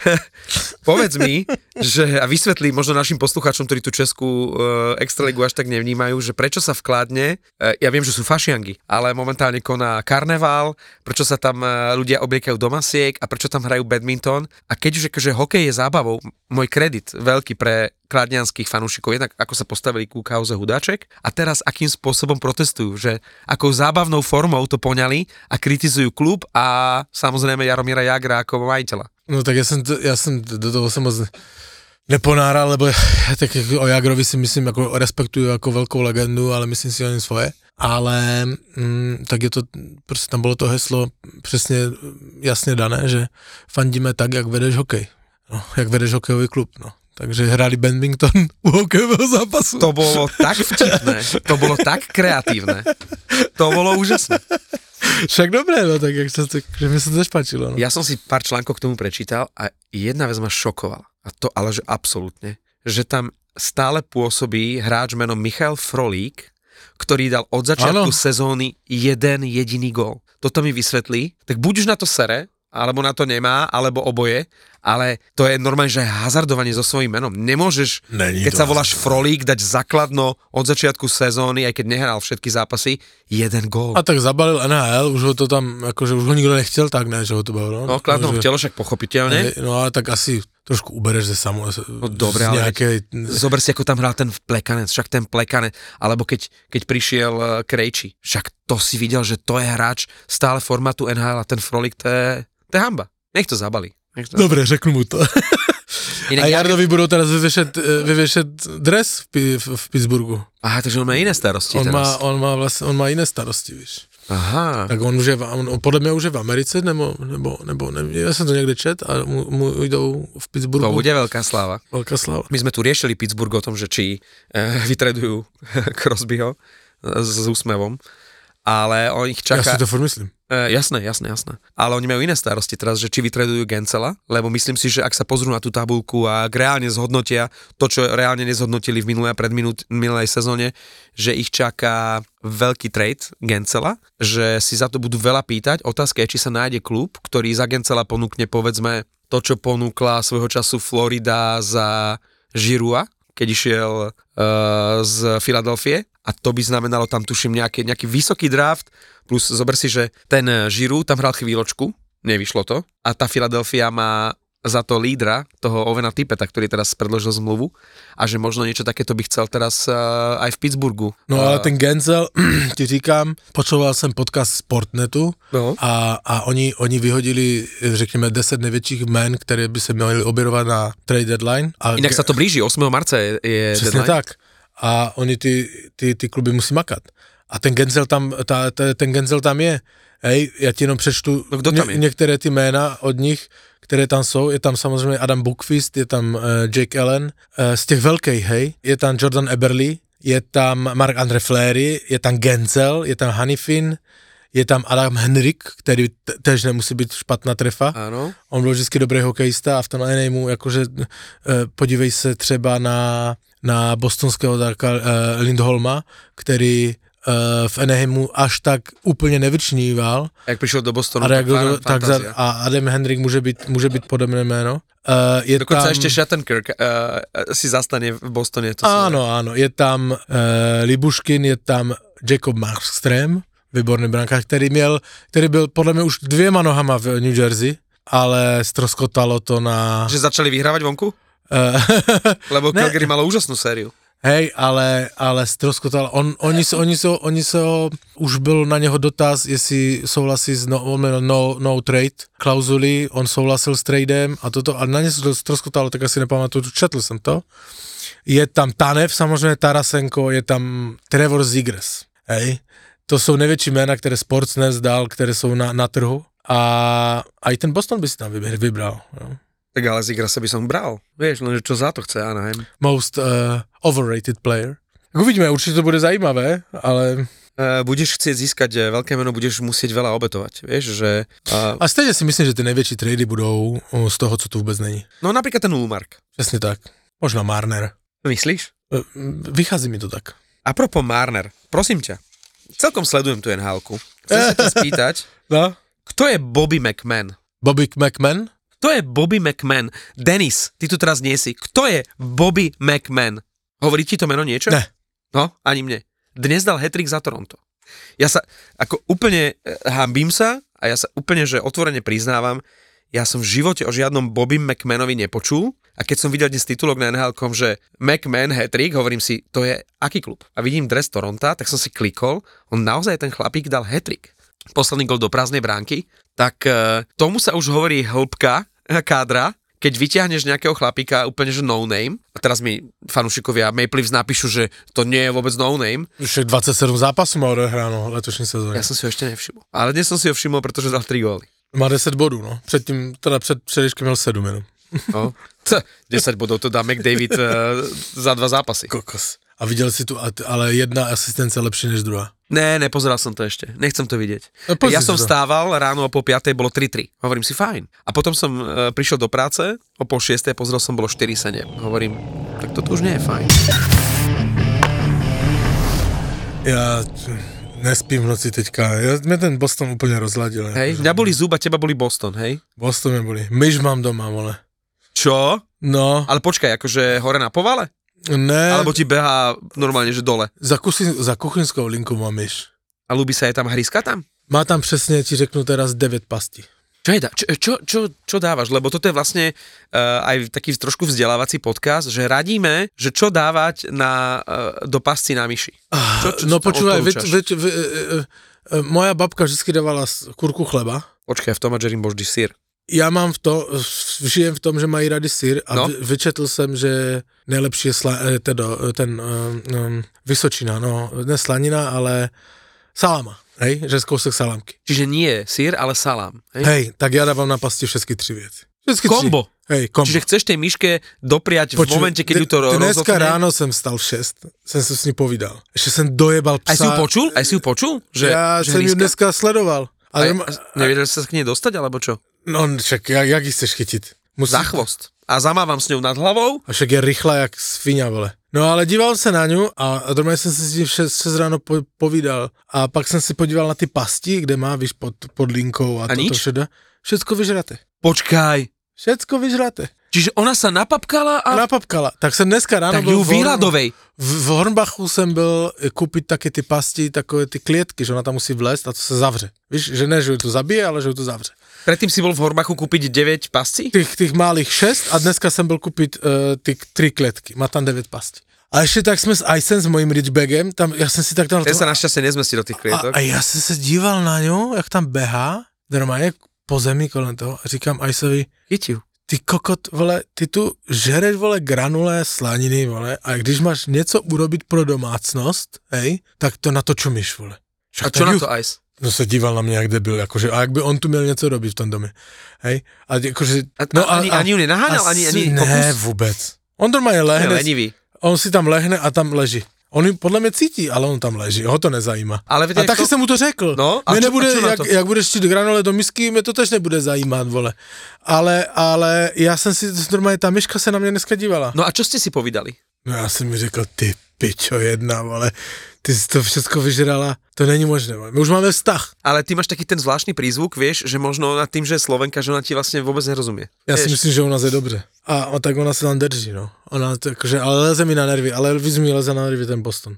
[SPEAKER 2] povedz mi, že a vysvetlí možno našim poslucháčom, ktorí tú Českú uh, extraligu až tak nevnímajú, že prečo sa vkladne, uh, ja viem, že sú fašiangy, ale momentálne koná karneval, prečo sa tam uh, ľudia obliekajú do masiek a prečo tam hrajú badminton a keď už akože hokej je zábavou, môj kredit veľký pre kladnianských fanúšikov, jednak ako sa postavili ku kauze Hudáček a teraz akým spôsobom protestujú, že akou zábavnou formou to poňali a kritizujú klub a samozrejme Jaromíra Jagra ako majiteľa.
[SPEAKER 3] No tak ja som, ja som do toho som moc neponáral, lebo ja tak o Jagrovi si myslím, ako respektujú ako veľkou legendu, ale myslím si o ním svoje. Ale mm, tak je to, prostě tam bolo to heslo přesně jasně dané, že fandíme tak, jak vedeš hokej. No, jak vedeš hokejový klub, no. Takže hrali badminton u hokejového zápasu.
[SPEAKER 2] To bolo tak vtipné, to bolo tak kreatívne. To bolo úžasné.
[SPEAKER 3] Však dobre, no tak, jak sa to, že mi sa to páčilo. No.
[SPEAKER 2] Ja som si pár článkov k tomu prečítal a jedna vec ma šokovala. A to ale, že absolútne. Že tam stále pôsobí hráč menom Michal Frolík, ktorý dal od začiatku ano. sezóny jeden jediný gól. Toto mi vysvetlí. Tak buď už na to sere, alebo na to nemá, alebo oboje, ale to je normálne, že hazardovanie so svojím menom. Nemôžeš, Není keď sa voláš Frolík, dať základno od začiatku sezóny, aj keď nehral všetky zápasy, jeden gól.
[SPEAKER 3] A tak zabalil NHL, už ho to tam, akože už ho nikto nechcel, tak ne, že ho to bavilo.
[SPEAKER 2] No, kladno že... však pochopiteľne.
[SPEAKER 3] No ale tak asi trošku ubereš ze samo.
[SPEAKER 2] No dobre, ale nejakej... zober si, ako tam hral ten plekanec, však ten plekanec, alebo keď, keď prišiel uh, Krejči, však to si videl, že to je hráč stále formátu NHL a ten Frolik, to je, to je hamba. Nech to zabali. To
[SPEAKER 3] Dobre, řeknu mu to. Inak a Jardovi budou teraz vyvěšet, eh, vyvěšet dres v, v, v Pittsburghu.
[SPEAKER 2] Aha, takže on má iné starosti
[SPEAKER 3] on
[SPEAKER 2] teraz.
[SPEAKER 3] Má, on, má vlastně, on má iné starosti, víš.
[SPEAKER 2] Aha.
[SPEAKER 3] Tak on už je, on, podle mě už je v Americe, nebo, nebo, nebo nevím, já jsem to někde čet a mu, mu jdou v Pittsburghu.
[SPEAKER 2] To bude veľká sláva.
[SPEAKER 3] Veľká sláva.
[SPEAKER 2] My sme tu riešili Pittsburgh o tom, že či eh, vytredujú Crosbyho s, s úsmevom ale on ich čaká...
[SPEAKER 3] Ja si to furt myslím.
[SPEAKER 2] E, jasné, jasné, jasné. Ale oni majú iné starosti teraz, že či vytredujú Gencela, lebo myslím si, že ak sa pozrú na tú tabulku a ak reálne zhodnotia to, čo reálne nezhodnotili v minulej a predminulej sezóne, že ich čaká veľký trade Gencela, že si za to budú veľa pýtať. Otázka je, či sa nájde klub, ktorý za Gencela ponúkne povedzme to, čo ponúkla svojho času Florida za Žirua, keď išiel uh, z Filadelfie a to by znamenalo tam tuším nejaký, nejaký vysoký draft, plus zober si, že ten Žiru tam hral chvíľočku, nevyšlo to a tá Filadelfia má za to lídra, toho Ovena Tipeta, ktorý teraz predložil zmluvu a že možno niečo takéto by chcel teraz uh, aj v Pittsburghu.
[SPEAKER 3] No ale ten Genzel, ti říkám, počúval jsem podcast Sportnetu no. a, a oni, oni vyhodili, řekněme, 10 největších men, které by se měly oběrovat na trade deadline. A
[SPEAKER 2] Inak sa to blíži, 8. marca je, je
[SPEAKER 3] Přesně deadline. tak. A oni ty, ty, ty kluby musí makat. A ten Genzel tam, ta, ta, ten Genzel tam je. Hej, já ti jenom přečtu
[SPEAKER 2] no, tam je?
[SPEAKER 3] ně, některé ty jména od nich, které tam jsou. Je tam samozřejmě Adam Bookfist, je tam uh, Jake Allen. Uh, z těch velkých, hej, je tam Jordan Eberly, je tam Mark Andre Fleury, je tam Genzel, je tam Hanifin, je tam Adam Henrik, který tež nemusí být špatná trefa.
[SPEAKER 2] Ano.
[SPEAKER 3] On byl vždycky dobrý hokejista a v tom mu jakože uh, podívej se třeba na, na bostonského Darka uh, Lindholma, který uh, v Anaheimu až tak úplně nevyčníval.
[SPEAKER 2] Jak prišiel do Bostonu,
[SPEAKER 3] A,
[SPEAKER 2] tak, fan-
[SPEAKER 3] tak za, a Adam Hendrick může být, může být podobné jméno. Uh, je
[SPEAKER 2] Dokonca
[SPEAKER 3] tam,
[SPEAKER 2] ešte Shattenkirk uh, si zastane v Bostone. To
[SPEAKER 3] Áno, áno. Je tam uh, Libuškin, je tam Jacob Markström, výborný brankár, který měl, který byl podle mě už dvěma nohama v New Jersey, ale stroskotalo to na...
[SPEAKER 2] Že začali vyhrávať vonku? Lebo
[SPEAKER 3] Ne.
[SPEAKER 2] Calgary malo úžasnú sériu.
[SPEAKER 3] hej, ale, ale stroskotalo. On, oni, se, oni, se, oni se ho, už byl na něho dotaz, jestli souhlasí s no, měl no, no trade klauzuli, on souhlasil s tradem a toto, a na ně se stroskotalo, tak asi nepamatuju, četl jsem to. Je tam Tanev, samozřejmě Tarasenko, je tam Trevor Zigres, hej. To jsou největší jména, které Sportsnet dal, které jsou na, na trhu. A, a i ten Boston by si tam vybral. vybral jo.
[SPEAKER 2] Tak ale z Igrasa by som bral. Vieš, lenže čo za to chce Anaheim.
[SPEAKER 3] Most uh, overrated player. Uvidíme, určitě to bude zajímavé, ale
[SPEAKER 2] Uh, budeš chcieť získať eh, veľké meno, budeš musieť veľa obetovať. Vieš, že... Uh,
[SPEAKER 3] A stejně si myslím, že ty největší trady budou uh, z toho, co tu vůbec není.
[SPEAKER 2] no napríklad ten Ulmark.
[SPEAKER 3] Přesně tak. Možná Marner.
[SPEAKER 2] Myslíš?
[SPEAKER 3] Vychází mi to tak.
[SPEAKER 2] Apropo Marner, prosím ťa, celkom sledujem tu nhl Chcem sa ťa spýtať,
[SPEAKER 3] No?
[SPEAKER 2] kto je Bobby McMahon?
[SPEAKER 3] Bobby McMahon?
[SPEAKER 2] Kto je Bobby McMahon? Denis, ty tu teraz nie si. Kto je Bobby McMahon? Hovorí ti to meno niečo?
[SPEAKER 3] Ne.
[SPEAKER 2] No, ani mne. Dnes dal hetrik za Toronto. Ja sa, ako úplne e, hambím sa a ja sa úplne, že otvorene priznávam, ja som v živote o žiadnom Bobby McMahanovi nepočul a keď som videl dnes titulok na nhl že McMahon hetrik, hovorím si, to je aký klub? A vidím dres Toronta, tak som si klikol, on naozaj ten chlapík dal hetrik. Posledný gol do prázdnej bránky, tak e, tomu sa už hovorí hĺbka kádra, keď vyťahneš nejakého chlapíka úplne, že no name, a teraz mi fanúšikovia Maple Leafs napíšu, že to nie je vôbec no name,
[SPEAKER 3] Už 27 zápasů má odehráno letošní sezóně.
[SPEAKER 2] ja som si ho ešte nevšimol. Ale dnes som si ho všimol, pretože dal 3 góly.
[SPEAKER 3] Má 10 bodů, no. Předtím, teda před předeškem měl 7 jenom.
[SPEAKER 2] No. T- 10 bodov to dá McDavid uh, za dva zápasy.
[SPEAKER 3] Kokos. A viděl si tu, ale jedna asistence lepší než druhá.
[SPEAKER 2] Ne, nepozeral som to ešte. Nechcem to vidieť.
[SPEAKER 3] No,
[SPEAKER 2] ja som
[SPEAKER 3] to.
[SPEAKER 2] vstával ráno a po 5. bolo 3-3. Hovorím si, fajn. A potom som uh, prišiel do práce, o pol 6. pozrel som, bolo 4-7. Hovorím, tak toto už nie je fajn.
[SPEAKER 3] Já t- nespím v noci teďka. Já, mě ten Boston úplně rozladil.
[SPEAKER 2] Hej,
[SPEAKER 3] jakože.
[SPEAKER 2] mňa boli zub a teba boli Boston, hej?
[SPEAKER 3] Boston mě bolí. Myš mám doma, vole.
[SPEAKER 2] Čo?
[SPEAKER 3] No,
[SPEAKER 2] Ale počkaj, akože hore na povale?
[SPEAKER 3] ne,
[SPEAKER 2] Alebo ti behá normálne, že dole?
[SPEAKER 3] za, kuchy, za kuchyňskou linku má myš.
[SPEAKER 2] A ľúbi sa je tam hryska tam?
[SPEAKER 3] Má tam přesně, ti řeknu teraz 9 pastí.
[SPEAKER 2] Čo, je, čo, čo, čo, čo dávaš? Lebo toto je vlastne uh, aj taký trošku vzdelávací podcast, že radíme, že čo dávať na, uh, do pasci na myši. Čo, čo
[SPEAKER 3] no počúvaj, veď, veď, ve, e, e, e, moja babka vždycky dávala kurku chleba.
[SPEAKER 2] Počkaj, v tom Jerry boždí sír.
[SPEAKER 3] Já mám v to, žijem v tom, že mají rady syr a
[SPEAKER 2] No.
[SPEAKER 3] vyčetl jsem, že nejlepší je sla, tedo, e, ten um, um, Vysočina, no, ne slanina, ale salama, hej, že z kousek salamky.
[SPEAKER 2] Čiže nie sír, ale salám. Hej?
[SPEAKER 3] Hej, tak já dávám na pasti všechny tři věci. Všechny
[SPEAKER 2] Kombo.
[SPEAKER 3] Tři. Hej, kombo.
[SPEAKER 2] Čiže chceš tej myške dopriať v momente, keď ju to ro-
[SPEAKER 3] Dneska ráno jsem vstal v 6, jsem se s ní povídal. Ještě jsem dojebal psa.
[SPEAKER 2] Aj si ju počul? Aj si ju počul? Že,
[SPEAKER 3] Já
[SPEAKER 2] že
[SPEAKER 3] jsem ji
[SPEAKER 2] hryska?
[SPEAKER 3] dneska sledoval. Ale,
[SPEAKER 2] nevedel si sa k nej dostať, alebo čo?
[SPEAKER 3] no, však, jak, jak chceš chytit? Musí,
[SPEAKER 2] Za chvost. A zamávam s ňou nad hlavou?
[SPEAKER 3] A však je rychlá jak svině, vole. No ale díval se na ňu a, normálně jsem si s ní vše, přes ráno po, povídal. A pak jsem si podíval na ty pasti, kde má, víš, pod, pod linkou a,
[SPEAKER 2] A
[SPEAKER 3] toto
[SPEAKER 2] nič?
[SPEAKER 3] všude. Všecko vyžraté.
[SPEAKER 2] Počkaj.
[SPEAKER 3] Všecko vyžraté.
[SPEAKER 2] Čiže ona sa napapkala a...
[SPEAKER 3] Napapkala. Tak jsem dneska ráno
[SPEAKER 2] tak
[SPEAKER 3] byl
[SPEAKER 2] ju
[SPEAKER 3] v, Horn- v, v Hornbachu jsem byl koupit taky ty pasti, takové ty klietky, že ona tam musí vlézt a to se zavře. Víš, že ne, že ju to zabije, ale že ju to zavře.
[SPEAKER 2] Predtým si bol v Horbachu kúpiť 9 pascí?
[SPEAKER 3] Těch, těch malých šest a dneska jsem byl koupit uh, ty tři kletky. Má tam devět pastí. A ještě tak jsme s Icem, s mojím Ridgebagem, tam já jsem si tak dal...
[SPEAKER 2] Ten sa našťastie nezmestí do tých klietok.
[SPEAKER 3] a, a já jsem se díval na ňu, jak tam behá, normálně po zemi kolem toho a říkám Iceovi,
[SPEAKER 2] Chytiu.
[SPEAKER 3] Ty kokot, vole, ty tu žereš, vole, granulé slaniny, vole, a když máš něco urobit pro domácnost, hej, tak to na to čumíš, vole. Však
[SPEAKER 2] A čo na to Ice?
[SPEAKER 3] No se díval na mě, jak debil, jakože, a jak by on tu měl něco robit v tom domě, hej, a jakože,
[SPEAKER 2] A- a- ani- ani ju nenaháňal, ani- ani
[SPEAKER 3] Ne,
[SPEAKER 2] pokus?
[SPEAKER 3] vůbec. On normálně
[SPEAKER 2] Je
[SPEAKER 3] lehne,
[SPEAKER 2] lenivý.
[SPEAKER 3] on si tam lehne a tam leží. On podle mě cítí, ale on tam leží, ho to nezajímá.
[SPEAKER 2] Ale viete,
[SPEAKER 3] A taky
[SPEAKER 2] to-
[SPEAKER 3] jsem mu to řekl.
[SPEAKER 2] No, a
[SPEAKER 3] mě
[SPEAKER 2] čo-
[SPEAKER 3] nebude,
[SPEAKER 2] a čo
[SPEAKER 3] jak,
[SPEAKER 2] to?
[SPEAKER 3] jak budeš štít granule do misky, mě to tež nebude zajímat, vole. Ale, ale já jsem si, normálně ta myška se na mě dneska dívala.
[SPEAKER 2] No a čo ste si povídali?
[SPEAKER 3] No já jsem mi řekl, ty pičo jedna, ale ty si to všechno vyžrala, to není možné. My už máme vztah.
[SPEAKER 2] Ale ty máš taký ten zvláštny prízvuk, vieš, že možno nad tým, že je Slovenka, že ona ti vlastne vôbec nerozumie.
[SPEAKER 3] Já si
[SPEAKER 2] Vieš?
[SPEAKER 3] myslím, že u nás je dobře. A, a tak ona se tam drží, no. Ona, takže, ale leze mi na nervy, ale víc mi leze na nervy ten Boston.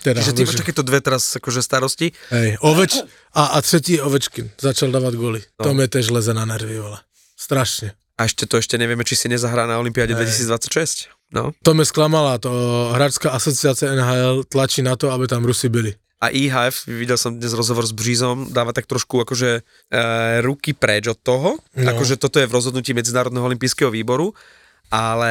[SPEAKER 3] Teda,
[SPEAKER 2] Že ty máš takéto dve teraz akože starosti.
[SPEAKER 3] Hej, oveč, a, a třetí Ovečkin, začal dávat goly.
[SPEAKER 2] No.
[SPEAKER 3] To mi tež leze na nervy, vole. Strašně.
[SPEAKER 2] A ešte to ešte nevieme, či si nezahrá na Olympiáde
[SPEAKER 3] Hej.
[SPEAKER 2] 2026. No.
[SPEAKER 3] To mě zklamala, to hráčská asociace NHL tlačí na to, aby tam Rusy byli.
[SPEAKER 2] A IHF, videl som dnes rozhovor s Břízom, dáva tak trošku akože e, ruky preč od toho, no. Akože toto je v rozhodnutí Medzinárodného olympijského výboru, ale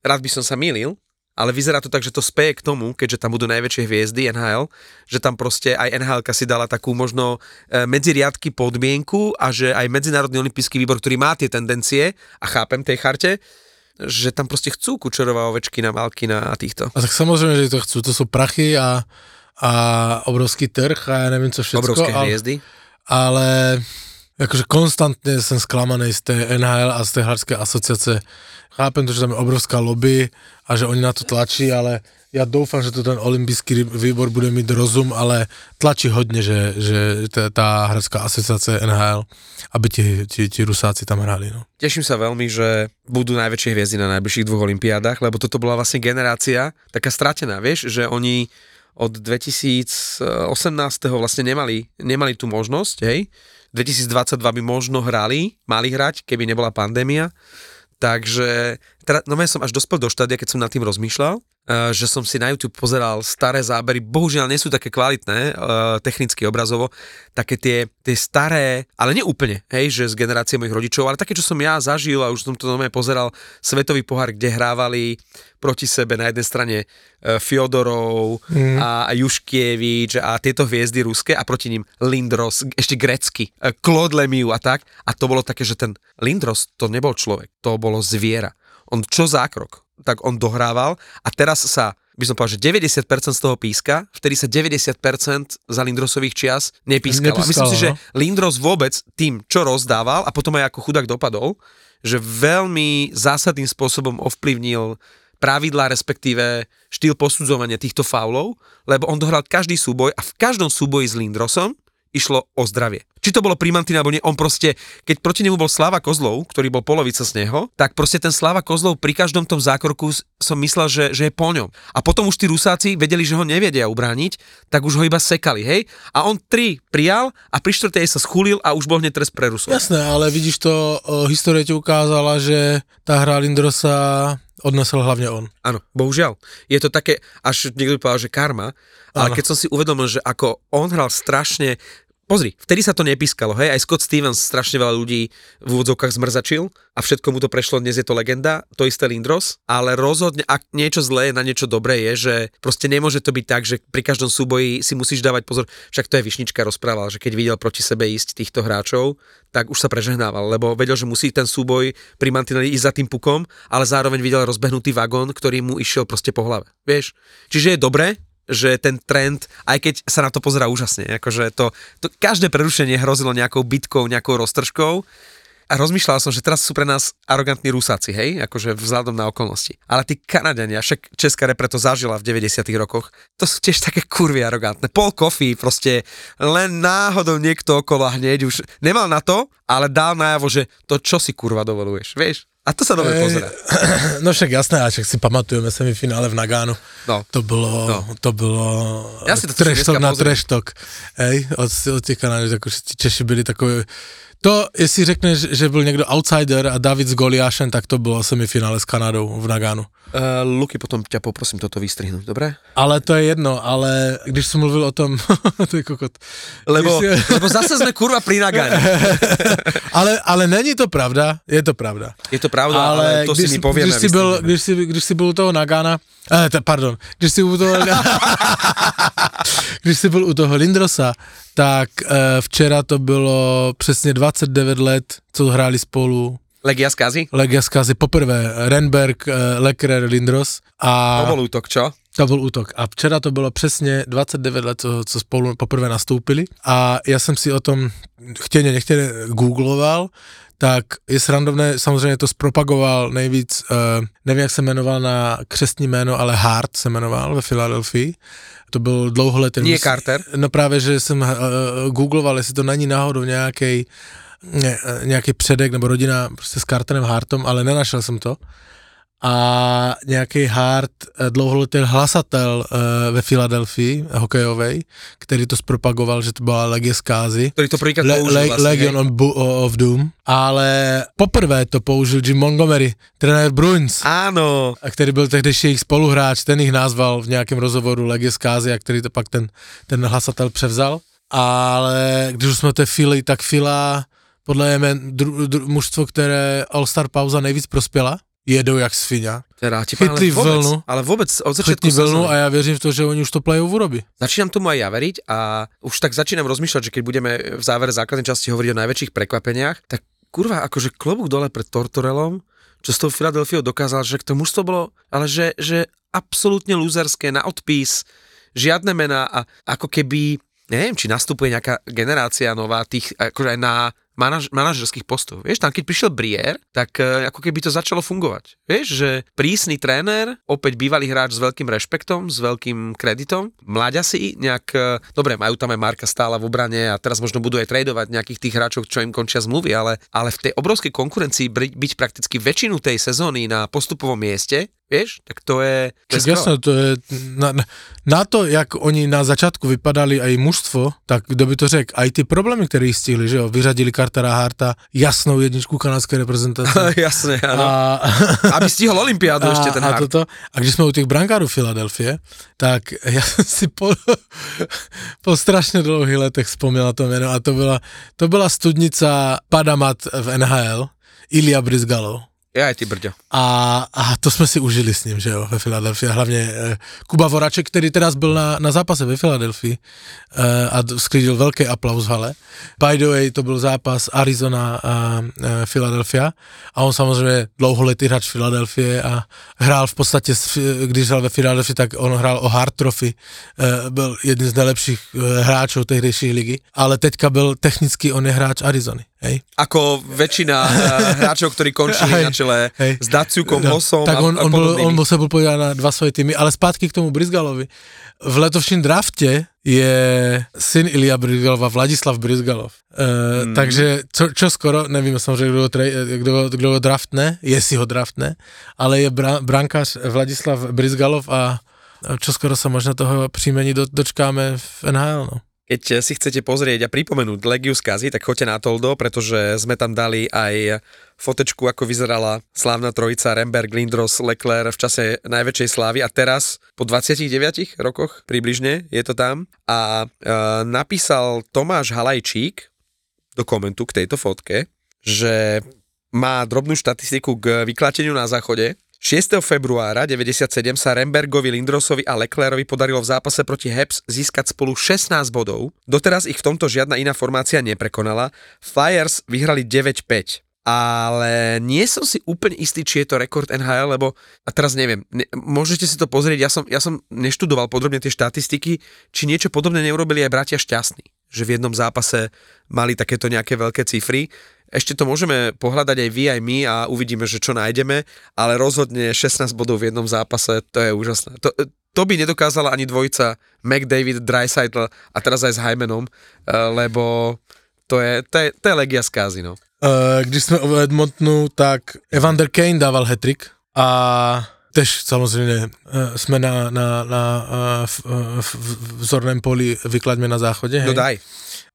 [SPEAKER 2] rád by som sa milil, ale vyzerá to tak, že to speje k tomu, keďže tam budú najväčšie hviezdy NHL, že tam proste aj NHL si dala takú možno e, medzi riadky podmienku a že aj Medzinárodný olympijský výbor, ktorý má tie tendencie a chápem tej charte, že tam proste chcú Kučerová, Ovečkina, Malkina a týchto.
[SPEAKER 3] A tak samozřejmě, že to chcú, to jsou prachy a, a obrovský trh a já nevím co všechno.
[SPEAKER 2] Obrovské
[SPEAKER 3] ale,
[SPEAKER 2] hviezdy.
[SPEAKER 3] ale jakože konstantně jsem zklamaný z té NHL a z té hráčské asociace. Chápem to, že tam je obrovská lobby a že oni na to tlačí, ale já doufám, že to ten olympijský výbor bude mít rozum, ale tlačí hodně, že, že ta, ta hráčská asociace NHL, aby ti, ti, ti Rusáci tam hráli. No.
[SPEAKER 2] Teším sa veľmi, že budú najväčšie hviezdy na najbližších dvoch olympiádach, lebo toto bola vlastne generácia taká stratená, vieš, že oni od 2018. vlastne nemali, nemali tú možnosť, hej. 2022 by možno hrali, mali hrať, keby nebola pandémia. Takže, teda, no ja som až dospel do štádia, keď som nad tým rozmýšľal, že som si na YouTube pozeral staré zábery, bohužiaľ nie sú také kvalitné, eh, technicky obrazovo, také tie, tie staré, ale nie úplne, hej, že z generácie mojich rodičov, ale také, čo som ja zažil a už som to normálne pozeral, svetový pohár, kde hrávali proti sebe na jednej strane eh, Fyodorov mm. a, Juškievič a tieto hviezdy ruské a proti ním Lindros, ešte grecky, eh, Claude Lemieux a tak. A to bolo také, že ten Lindros to nebol človek, to bolo zviera. On čo zákrok, tak on dohrával a teraz sa by som povedal, že 90% z toho píska, vtedy sa 90% za Lindrosových čias nepískalo. A myslím
[SPEAKER 3] Nepískalo,
[SPEAKER 2] si, že
[SPEAKER 3] no.
[SPEAKER 2] Lindros vôbec tým, čo rozdával a potom aj ako chudák dopadol, že veľmi zásadným spôsobom ovplyvnil pravidlá, respektíve štýl posudzovania týchto faulov, lebo on dohral každý súboj a v každom súboji s Lindrosom išlo o zdravie. Či to bolo primantina, alebo nie, on proste, keď proti nemu bol Slava Kozlov, ktorý bol polovica z neho, tak proste ten Slava Kozlov pri každom tom zákroku s- som myslel, že, že je po ňom. A potom už tí Rusáci vedeli, že ho nevedia ubrániť, tak už ho iba sekali, hej? A on tri prijal a pri štvrtej sa schulil a už bol hneď trest pre Rusov.
[SPEAKER 3] Jasné, ale vidíš to, o, historie ti ukázala, že ta hra Lindrosa odnesl hlavně on.
[SPEAKER 2] Áno, bohužiaľ. Je to také, až niekto by povedal, že karma, ale
[SPEAKER 3] Áno.
[SPEAKER 2] keď som si uvedomil, že ako on hral strašne, pozri, vtedy sa to nepískalo, hej, aj Scott Stevens strašne veľa ľudí v úvodzovkách zmrzačil a všetko mu to prešlo, dnes je to legenda, to isté Lindros, ale rozhodne, ak niečo zlé na niečo dobré je, že proste nemôže to byť tak, že pri každom súboji si musíš dávať pozor, však to je Višnička rozprával, že keď videl proti sebe ísť týchto hráčov, tak už sa prežehnával, lebo vedel, že musí ten súboj pri mantineli ísť za tým pukom, ale zároveň videl rozbehnutý vagón, ktorý mu išiel proste po hlave. Vieš? Čiže je dobré, že ten trend, aj keď sa na to pozerá úžasne, akože to, to každé prerušenie hrozilo nejakou bitkou, nejakou roztržkou a rozmýšľal som, že teraz sú pre nás arogantní Rusáci, hej, akože vzhľadom na okolnosti. Ale tí Kanadiania, však Česká repre to zažila v 90 rokoch, to sú tiež také kurvy arogantné. Paul Coffey proste len náhodou niekto okolo hneď už nemal na to, ale dal najavo, že to čo si kurva dovoluješ, vieš? A to sa dobre
[SPEAKER 3] Ej,
[SPEAKER 2] pozerá.
[SPEAKER 3] No však jasné, a však si pamatujeme semifinále v Nagánu.
[SPEAKER 2] No.
[SPEAKER 3] To bylo,
[SPEAKER 2] No.
[SPEAKER 3] to bylo
[SPEAKER 2] Já si to
[SPEAKER 3] treštok na treštok. Hej, od, od tak už ti Češi byli takové... To, jestli řekneš, že byl někdo outsider a David s Goliášem, tak to bylo semifinále s Kanadou v Nagánu.
[SPEAKER 2] Uh, Luky, potom ťa poprosím toto vystrihnúť, dobre?
[SPEAKER 3] Ale to je jedno, ale když jsem mluvil o tom, to je kokot.
[SPEAKER 2] Lebo,
[SPEAKER 3] si-
[SPEAKER 2] lebo zase sme kurva pri Nagane.
[SPEAKER 3] ale, ale není to pravda, je to pravda.
[SPEAKER 2] Je to pravda, ale, ale to
[SPEAKER 3] když,
[SPEAKER 2] si mi povieme.
[SPEAKER 3] Když jsi, byl, když, jsi, když jsi byl u toho Nagana, eh, t- pardon, když jsi u toho, když jsi byl u toho Lindrosa, tak eh, včera to bylo přesně 29 let, co hráli spolu
[SPEAKER 2] Legia z Kazy?
[SPEAKER 3] Legia Skazy poprvé, Renberg, eh, Leclerc, Lindros a
[SPEAKER 2] To bol útok, čo?
[SPEAKER 3] To byl útok. A včera to bylo přesně 29 let, co, co spolu poprvé nastoupili. A já jsem si o tom chtěně, nechtěně googloval, tak je srandovné, samozřejmě to zpropagoval nejvíc, uh, nevím, jak se jmenoval na křestní jméno, ale Hart se jmenoval ve Filadelfii. To byl dlouholetý...
[SPEAKER 2] Nie Carter?
[SPEAKER 3] No právě, že jsem uh, googloval, jestli to není náhodou nějaký ne, nějaký předek nebo rodina prostě s Carterem Hartom, ale nenašel jsem to a nějaký Hart, eh, dlouholetý hlasatel uh, ve Filadelfii, hokejovej, který to zpropagoval, že to byla Legie Skázy.
[SPEAKER 2] Ktorý to prvýkrát Le, použil
[SPEAKER 3] Le,
[SPEAKER 2] vlastne,
[SPEAKER 3] Legion on Bu- of Doom, ale poprvé to použil Jim Montgomery, trenér Bruins,
[SPEAKER 2] Áno,
[SPEAKER 3] a který byl tehdejší jejich spoluhráč, ten ich nazval v nějakém rozhovoru Legie Skázy a který to pak ten, ten hlasatel převzal. Ale když už jsme té Fili, tak Fila podle mě dru, dru, mužstvo, které All-Star pauza nejvíc prospěla, jedou jak svinia.
[SPEAKER 2] teda ti poviem, ale
[SPEAKER 3] Chytli
[SPEAKER 2] vôbec,
[SPEAKER 3] vlnu.
[SPEAKER 2] ale vôbec od
[SPEAKER 3] Chytni vlnu a ja věřím v to, že oni už to play-off urobí.
[SPEAKER 2] Začínam tomu aj ja veriť a už tak začínam rozmýšľať, že keď budeme v závere základnej časti hovoriť o najväčších prekvapeniach, tak kurva, akože klobúk dole pred Tortorelom, čo s tou Filadelfiou dokázal, že to mužstvo bolo, ale že, že absolútne lúzerské na odpis, žiadne mená a ako keby, neviem, či nastupuje nejaká generácia nová tých, akože aj na manaž, manažerských postov. Vieš, tam keď prišiel Brier, tak e, ako keby to začalo fungovať. Vieš, že prísny tréner, opäť bývalý hráč s veľkým rešpektom, s veľkým kreditom, mladia si nejak, e, dobre, majú tam aj Marka stála v obrane a teraz možno budú aj tradovať nejakých tých hráčov, čo im končia zmluvy, ale, ale v tej obrovskej konkurencii byť prakticky väčšinu tej sezóny na postupovom mieste, vieš, tak to je... To je
[SPEAKER 3] jasné, to je, na, na- na to, jak oni na začátku vypadali aj mužstvo, tak kdo by to řekl, aj ty problémy, které stihli, že jo, vyřadili Cartera Harta, jasnou jedničku kanadské reprezentace.
[SPEAKER 2] Jasné, áno.
[SPEAKER 3] a,
[SPEAKER 2] Aby stihol Olympiádu ešte ten
[SPEAKER 3] a,
[SPEAKER 2] hard.
[SPEAKER 3] toto, a když jsme u těch brankárů Filadelfie, tak já jsem si po, po strašně dlouhých letech na to jméno a to byla, to byla studnica Padamat v NHL, Ilya Brizgalov.
[SPEAKER 2] Ja aj ty brďo.
[SPEAKER 3] A, a to jsme si užili s ním, že jo, ve Filadelfii. Hlavně eh, Kuba Voraček, který teraz byl na, na zápase ve Filadelfii eh, a sklidil velký aplaus v hale. By the way, to byl zápas Arizona a eh, Philadelphia a on samozřejmě dlouholetý hráč Filadelfie a hrál v podstatě, když hrál ve Filadelfii, tak on hrál o Hart Trophy, eh, byl jeden z nejlepších eh, hráčů tehdejší ligy, ale teďka byl technicky, on je hráč Arizony, hej.
[SPEAKER 2] Ako väčšina uh, hráčov, ktorí končili
[SPEAKER 3] Hej,
[SPEAKER 2] na čele
[SPEAKER 3] hej.
[SPEAKER 2] s Daciukom,
[SPEAKER 3] No,
[SPEAKER 2] Hosom
[SPEAKER 3] tak
[SPEAKER 2] a,
[SPEAKER 3] on,
[SPEAKER 2] a
[SPEAKER 3] on, byl,
[SPEAKER 2] podobnými.
[SPEAKER 3] on byl, se byl podívat na dva svoje týmy, ale zpátky k tomu Brizgalovi. V letošním draftě je syn Ilia Brizgalova, Vladislav Brizgalov. E, hmm. Takže čo, čo skoro, nevím samozřejmě, kdo trej, kdo, kdo ho draftne, jestli ho draftne, ale je bra, brankář Vladislav Brizgalov a a čo skoro sa možno toho příjmení do, dočkáme v NHL. No.
[SPEAKER 2] Keď si chcete pozrieť a pripomenúť Legiu skazy, tak choďte na Toldo, pretože sme tam dali aj fotečku, ako vyzerala slávna trojica Remberg, Lindros, Leclerc v čase najväčšej slávy a teraz po 29 rokoch približne je to tam. A e, napísal Tomáš Halajčík do komentu k tejto fotke, že má drobnú štatistiku k vyklateniu na záchode 6. februára 97 sa Rembergovi, Lindrosovi a Leclerovi podarilo v zápase proti Habs získať spolu 16 bodov. Doteraz ich v tomto žiadna iná formácia neprekonala. Flyers vyhrali 9-5 ale nie som si úplne istý, či je to rekord NHL, lebo, a teraz neviem, ne, môžete si to pozrieť, ja som, ja som neštudoval podrobne tie štatistiky, či niečo podobné neurobili aj bratia šťastní, že v jednom zápase mali takéto nejaké veľké cifry. Ešte to môžeme pohľadať aj vy, aj my a uvidíme, že čo nájdeme, ale rozhodne 16 bodov v jednom zápase, to je úžasné. To, to by nedokázala ani dvojica McDavid, Dreisaitl a teraz aj s Hymanom, eh, lebo to je, to je, to je legia skázy, no.
[SPEAKER 3] E, když jsme u Edmontonu, tak Evander Kane dával hetrik a tež samozřejmě e, jsme na, na, na e, v, e, v, v vzorném poli vyklaďme na záchodě.
[SPEAKER 2] No
[SPEAKER 3] Hej.
[SPEAKER 2] daj.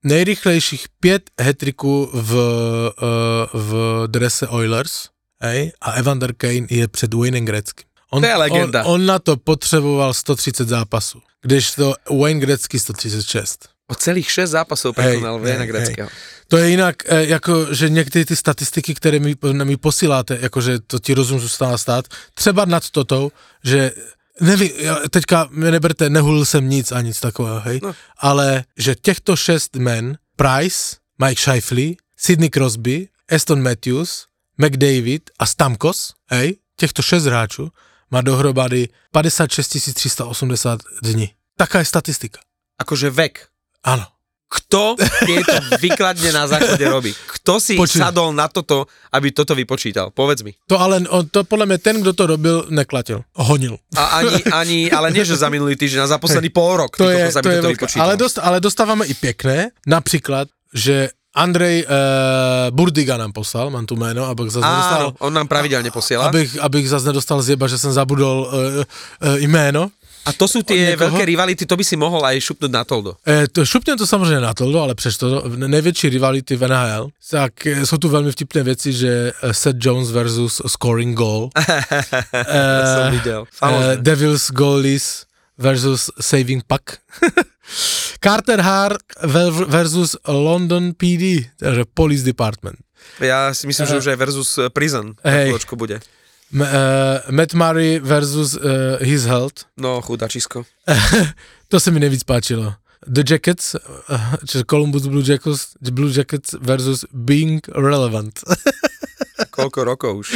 [SPEAKER 3] Nejrychlejších pět hetriků v, e, v drese Oilers hej, a Evander Kane je před Waynem Gretzkym. On,
[SPEAKER 2] To je legenda.
[SPEAKER 3] On, on na to potřeboval 130 zápasů, když to Wayne Gretzky 136.
[SPEAKER 2] O celých 6 zápasov prekonal Vejna Greckého.
[SPEAKER 3] To je jinak, e, jako, že některé ty statistiky, které mi, mi posíláte, jakože to ti rozum zůstává stát, třeba nad totou, že nevím, teďka mě neberte, nehulil jsem nic a nic takového, hej,
[SPEAKER 2] no.
[SPEAKER 3] ale že těchto šest men, Price, Mike Shifley, Sidney Crosby, Aston Matthews, McDavid a Stamkos, hej, těchto šest hráčů, má dohromady 56 380 dní. Taká je statistika.
[SPEAKER 2] Akože vek.
[SPEAKER 3] Áno.
[SPEAKER 2] Kto tieto výkladne na záchode robí? Kto si
[SPEAKER 3] Počuj.
[SPEAKER 2] sadol na toto, aby toto vypočítal? Povedz mi.
[SPEAKER 3] To ale, to podľa mňa ten, kto to robil, neklatil. Honil.
[SPEAKER 2] A ani, ani, ale nie, že za minulý týždeň, za posledný pol rok.
[SPEAKER 3] To je, to je veľká.
[SPEAKER 2] vypočítal.
[SPEAKER 3] Ale, dost, ale dostávame i pekné, napríklad, že Andrej uh, Burdiga nám poslal, mám tu jméno, abych zase nedostal,
[SPEAKER 2] on nám pravidelne posiela.
[SPEAKER 3] abych, abych zase nedostal zjeba, že jsem zabudol uh, uh, jméno.
[SPEAKER 2] A to sú tie veľké rivality, to by si mohol aj šupnúť na toldo.
[SPEAKER 3] E, to, šupnem to samozřejmě na to, ale přesto největší rivality v NHL, tak e, jsou tu velmi vtipné věci, že e, Seth Jones versus scoring goal,
[SPEAKER 2] som videl.
[SPEAKER 3] e. Devils goalies versus saving puck, Carter Hart ver- versus London PD, Police Department.
[SPEAKER 2] Ja si myslím, že už aj versus Prison.
[SPEAKER 3] Hej.
[SPEAKER 2] bude.
[SPEAKER 3] M- e, Matt Murray versus e, his health,
[SPEAKER 2] No, chudačisko.
[SPEAKER 3] to se mi nejvíc páčilo. The Jackets, uh, čiže Columbus Blue Jackets, Blue Jackets versus Being Relevant.
[SPEAKER 2] Koľko rokov už.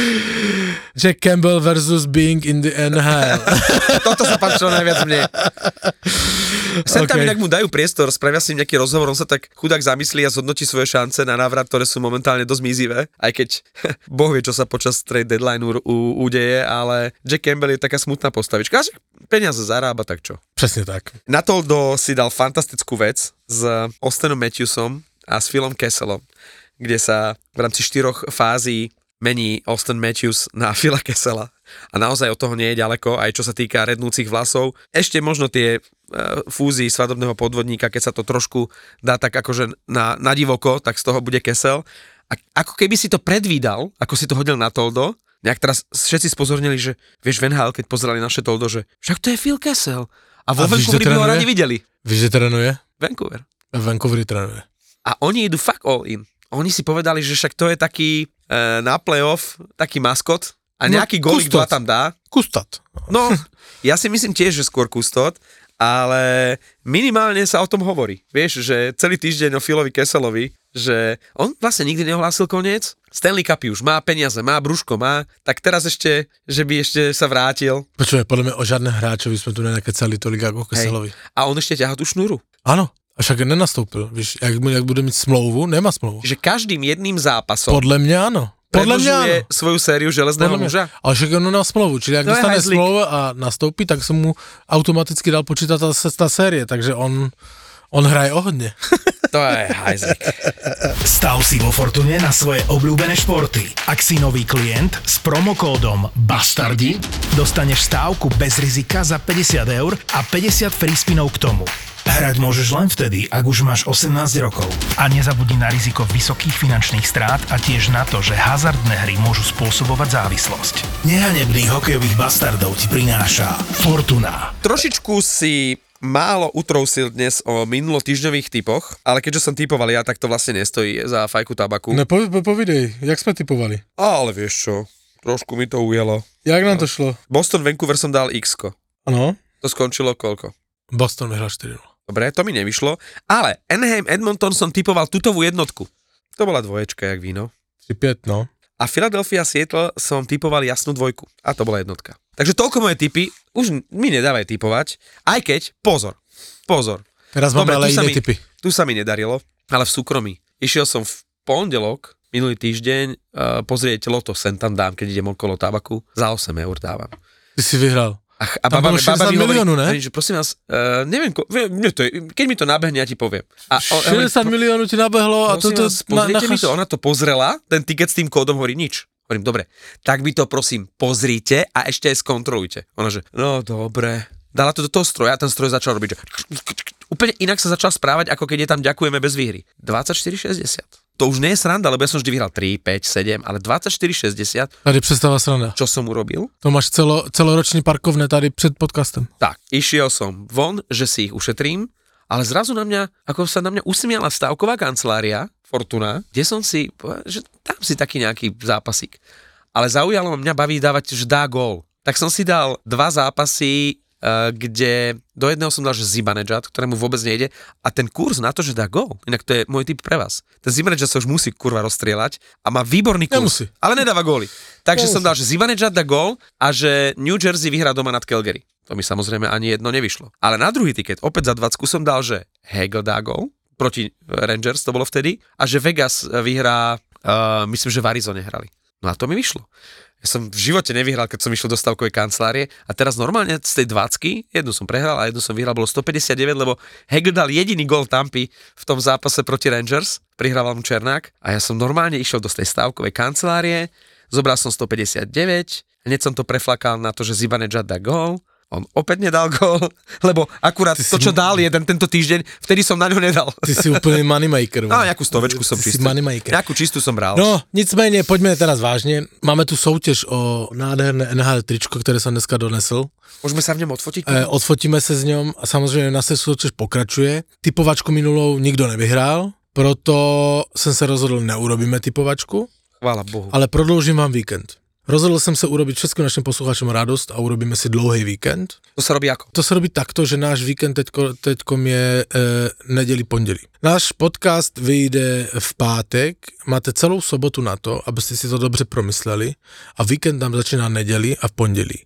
[SPEAKER 3] Jack Campbell versus Being in the NHL.
[SPEAKER 2] Toto sa páčilo najviac mne. Sem tam
[SPEAKER 3] Okay.
[SPEAKER 2] inak mu dajú priestor, spravia si nejaký rozhovor, on sa tak chudák zamyslí a zhodnotí svoje šance na návrat, ktoré sú momentálne dosť mizivé, aj keď boh vie, čo sa počas trade deadline u, u, udeje, ale Jack Campbell je taká smutná postavička. A že peniaze zarába, tak čo.
[SPEAKER 3] Přesně tak.
[SPEAKER 2] Natoldo si dal fantastickú vec s Austenom Matthewsom a s Philom Kesselom, kde sa v rámci štyroch fází mení Austin Matthews na Phila Kessela. A naozaj od toho nie je ďaleko, aj čo sa týka rednúcich vlasov. Ešte možno tie e, fúzii svadobného podvodníka, keď sa to trošku dá tak akože na, na divoko, tak z toho bude Kessel. A ako keby si to predvídal, ako si to hodil na Toldo, nejak teraz všetci spozornili, že vieš, Van Hal, keď pozerali naše Toldo, že však to je Phil Kessel. A vo
[SPEAKER 3] A
[SPEAKER 2] Vancouveri by ho radi videli.
[SPEAKER 3] Víš, že trénuje?
[SPEAKER 2] Vancouver.
[SPEAKER 3] V Vancouveri trénuje.
[SPEAKER 2] A oni idú fuck all in. Oni si povedali, že však to je taký e, na playoff, taký maskot a
[SPEAKER 3] No,
[SPEAKER 2] nejaký no, golík
[SPEAKER 3] kustot.
[SPEAKER 2] dva tam dá.
[SPEAKER 3] Kustat.
[SPEAKER 2] No, ja si myslím tiež, že skôr kustot, ale minimálne sa o tom hovorí. Vieš, že celý týždeň o Filovi Keselovi, že on vlastne nikdy neohlásil koniec. Stanley Cupy už má peniaze, má brúško, má, tak teraz ešte, že by ešte sa vrátil.
[SPEAKER 3] Počuj, podle mě o žádné hráčovi jsme tu nenakecali tolik jako Keselovi.
[SPEAKER 2] A on ešte ťahá tú šnúru.
[SPEAKER 3] Ano, a však nenastoupil. Víš, jak, jak bude mít smlouvu, nemá smlouvu.
[SPEAKER 2] Že každým jedným zápasom
[SPEAKER 3] Podle mě ano. Podle mě ano.
[SPEAKER 2] svoju sériu železného muža.
[SPEAKER 3] Ale však on má smlouvu, čili jak
[SPEAKER 2] To
[SPEAKER 3] dostane smlouvu a nastoupí, tak se mu automaticky dal počítat ta, ta série, takže on, on hraje o hodně.
[SPEAKER 2] To je hajzlik.
[SPEAKER 4] Stav si vo Fortune na svoje obľúbené športy. Ak si nový klient s promokódom BASTARDI, dostaneš stávku bez rizika za 50 eur a 50 free spinov k tomu. Hrať môžeš len vtedy, ak už máš 18 rokov. A nezabudni na riziko vysokých finančných strát a tiež na to, že hazardné hry môžu spôsobovať závislosť. Nehanebných hokejových bastardov ti prináša Fortuna.
[SPEAKER 2] Trošičku si málo utrousil dnes o minulotýždňových typoch, ale keďže som typoval ja, tak to vlastne nestojí za fajku tabaku.
[SPEAKER 3] No po, po, povidej, jak jsme typovali?
[SPEAKER 2] Ale vieš čo, trošku mi to ujelo.
[SPEAKER 3] Jak nám to šlo?
[SPEAKER 2] Boston Vancouver som dal x
[SPEAKER 3] Ano,
[SPEAKER 2] To skončilo koľko?
[SPEAKER 3] Boston vyhrál 4
[SPEAKER 2] Dobre, to mi nevyšlo. Ale Anaheim Edmonton som typoval tutovú jednotku. To bola dvoječka, jak víno.
[SPEAKER 3] 3-5, no.
[SPEAKER 2] A Philadelphia Seattle som typoval jasnú dvojku. A to bola jednotka. Takže toľko moje typy. Už mi nedávaj typovať. Aj keď, pozor, pozor.
[SPEAKER 3] Teraz máme ale iné
[SPEAKER 2] mi-
[SPEAKER 3] typy.
[SPEAKER 2] Tu sa mi nedarilo, ale v súkromí. Išiel som v pondelok, minulý týždeň, uh, pozrieť loto, sem tam dám, keď idem okolo tabaku, za 8 eur dávam.
[SPEAKER 3] Ty si vyhrál.
[SPEAKER 2] A, ch- a
[SPEAKER 3] Tam
[SPEAKER 2] baba, mi- baba
[SPEAKER 3] 60
[SPEAKER 2] mi hovorí,
[SPEAKER 3] miliónu, ne?
[SPEAKER 2] hovorí, že prosím vás, uh, neviem, ko, nie, to je, keď mi to nabehne, ja ti poviem. A, o- ja hovorím,
[SPEAKER 3] 60 miliónov ti nabehlo a toto...
[SPEAKER 2] vás, pozrite mi
[SPEAKER 3] nacháš-
[SPEAKER 2] to, ona to pozrela, ten tiket s tým kódom hovorí nič. Hovorím, dobre, tak vy to prosím pozrite a ešte aj skontrolujte. Ona že, no dobre. Dala to do toho stroja a ten stroj začal robiť, že úplne inak sa začal správať, ako keď je tam ďakujeme bez výhry. 24,60. To už nie je sranda, lebo ja som vždy vyhral 3, 5, 7, ale 24,60,
[SPEAKER 3] Tady představa sranda.
[SPEAKER 2] čo som urobil?
[SPEAKER 3] To máš celo, celoroční parkovné tady před podcastem.
[SPEAKER 2] Tak, išiel som von, že si ich ušetrím, ale zrazu na mňa, ako sa na mňa usmiala stavková kancelária Fortuna, kde som si, povedal, že dám si taký nejaký zápasík. Ale zaujalo mňa baví dávať, že dá gól. Tak som si dal dva zápasy kde do jedného som dal, že Zibanejad, ktorému vôbec nejde a ten kurz na to, že dá gól, inak to je môj typ pre vás. Ten Zibanejad sa už musí kurva rozstrieľať a má výborný kurz,
[SPEAKER 3] Nemusí.
[SPEAKER 2] ale nedáva góly. Takže
[SPEAKER 3] Nemusí.
[SPEAKER 2] som dal, že Zibanejad dá gól a že New Jersey vyhrá doma nad Calgary. To mi samozrejme ani jedno nevyšlo. Ale na druhý tiket, opäť za 20 som dal, že Hegel dá gól proti Rangers, to bolo vtedy, a že Vegas vyhrá, uh, myslím, že v Arizone hrali. No a to mi vyšlo. Ja som v živote nevyhral, keď som išiel do stavkovej kancelárie a teraz normálne z tej 20 jednu som prehral a jednu som vyhral, bolo 159, lebo Hegel dal jediný gol Tampy v tom zápase proti Rangers, prihrával mu Černák a ja som normálne išiel do tej stavkovej kancelárie, zobral som 159, hneď som to preflakal na to, že Zibanejad dá gól, on opäť nedal gól, lebo akurát
[SPEAKER 3] Ty
[SPEAKER 2] to,
[SPEAKER 3] si-
[SPEAKER 2] čo dal jeden tento týždeň, vtedy som na ňo nedal.
[SPEAKER 3] Ty si úplný moneymaker.
[SPEAKER 2] No, nejakú stovečku som
[SPEAKER 3] si moneymaker.
[SPEAKER 2] Nejakú čistú som bral.
[SPEAKER 3] No, nicméně, pojďme teraz vážně. Máme tu soutěž o nádherné NHL tričko, které jsem dneska donesl.
[SPEAKER 2] Môžeme sa v ňom odfotiť?
[SPEAKER 3] E, odfotíme se s ňom a samozřejmě naše soutěž pokračuje. Typovačku minulou nikdo nevyhrál, proto jsem se rozhodl, neurobíme typovačku,
[SPEAKER 2] Chvála Bohu.
[SPEAKER 3] ale prodloužím vám víkend. Rozhodl jsem se urobit všetkým našim posluchačům radost a urobíme si dlouhý víkend.
[SPEAKER 2] To sa robí ako?
[SPEAKER 3] To se robí takto, že náš víkend teďko, teďkom je e, neděli, pondělí. Náš podcast vyjde v pátek, máte celou sobotu na to, abyste si to dobře promysleli a víkend nám začíná neděli a v pondělí.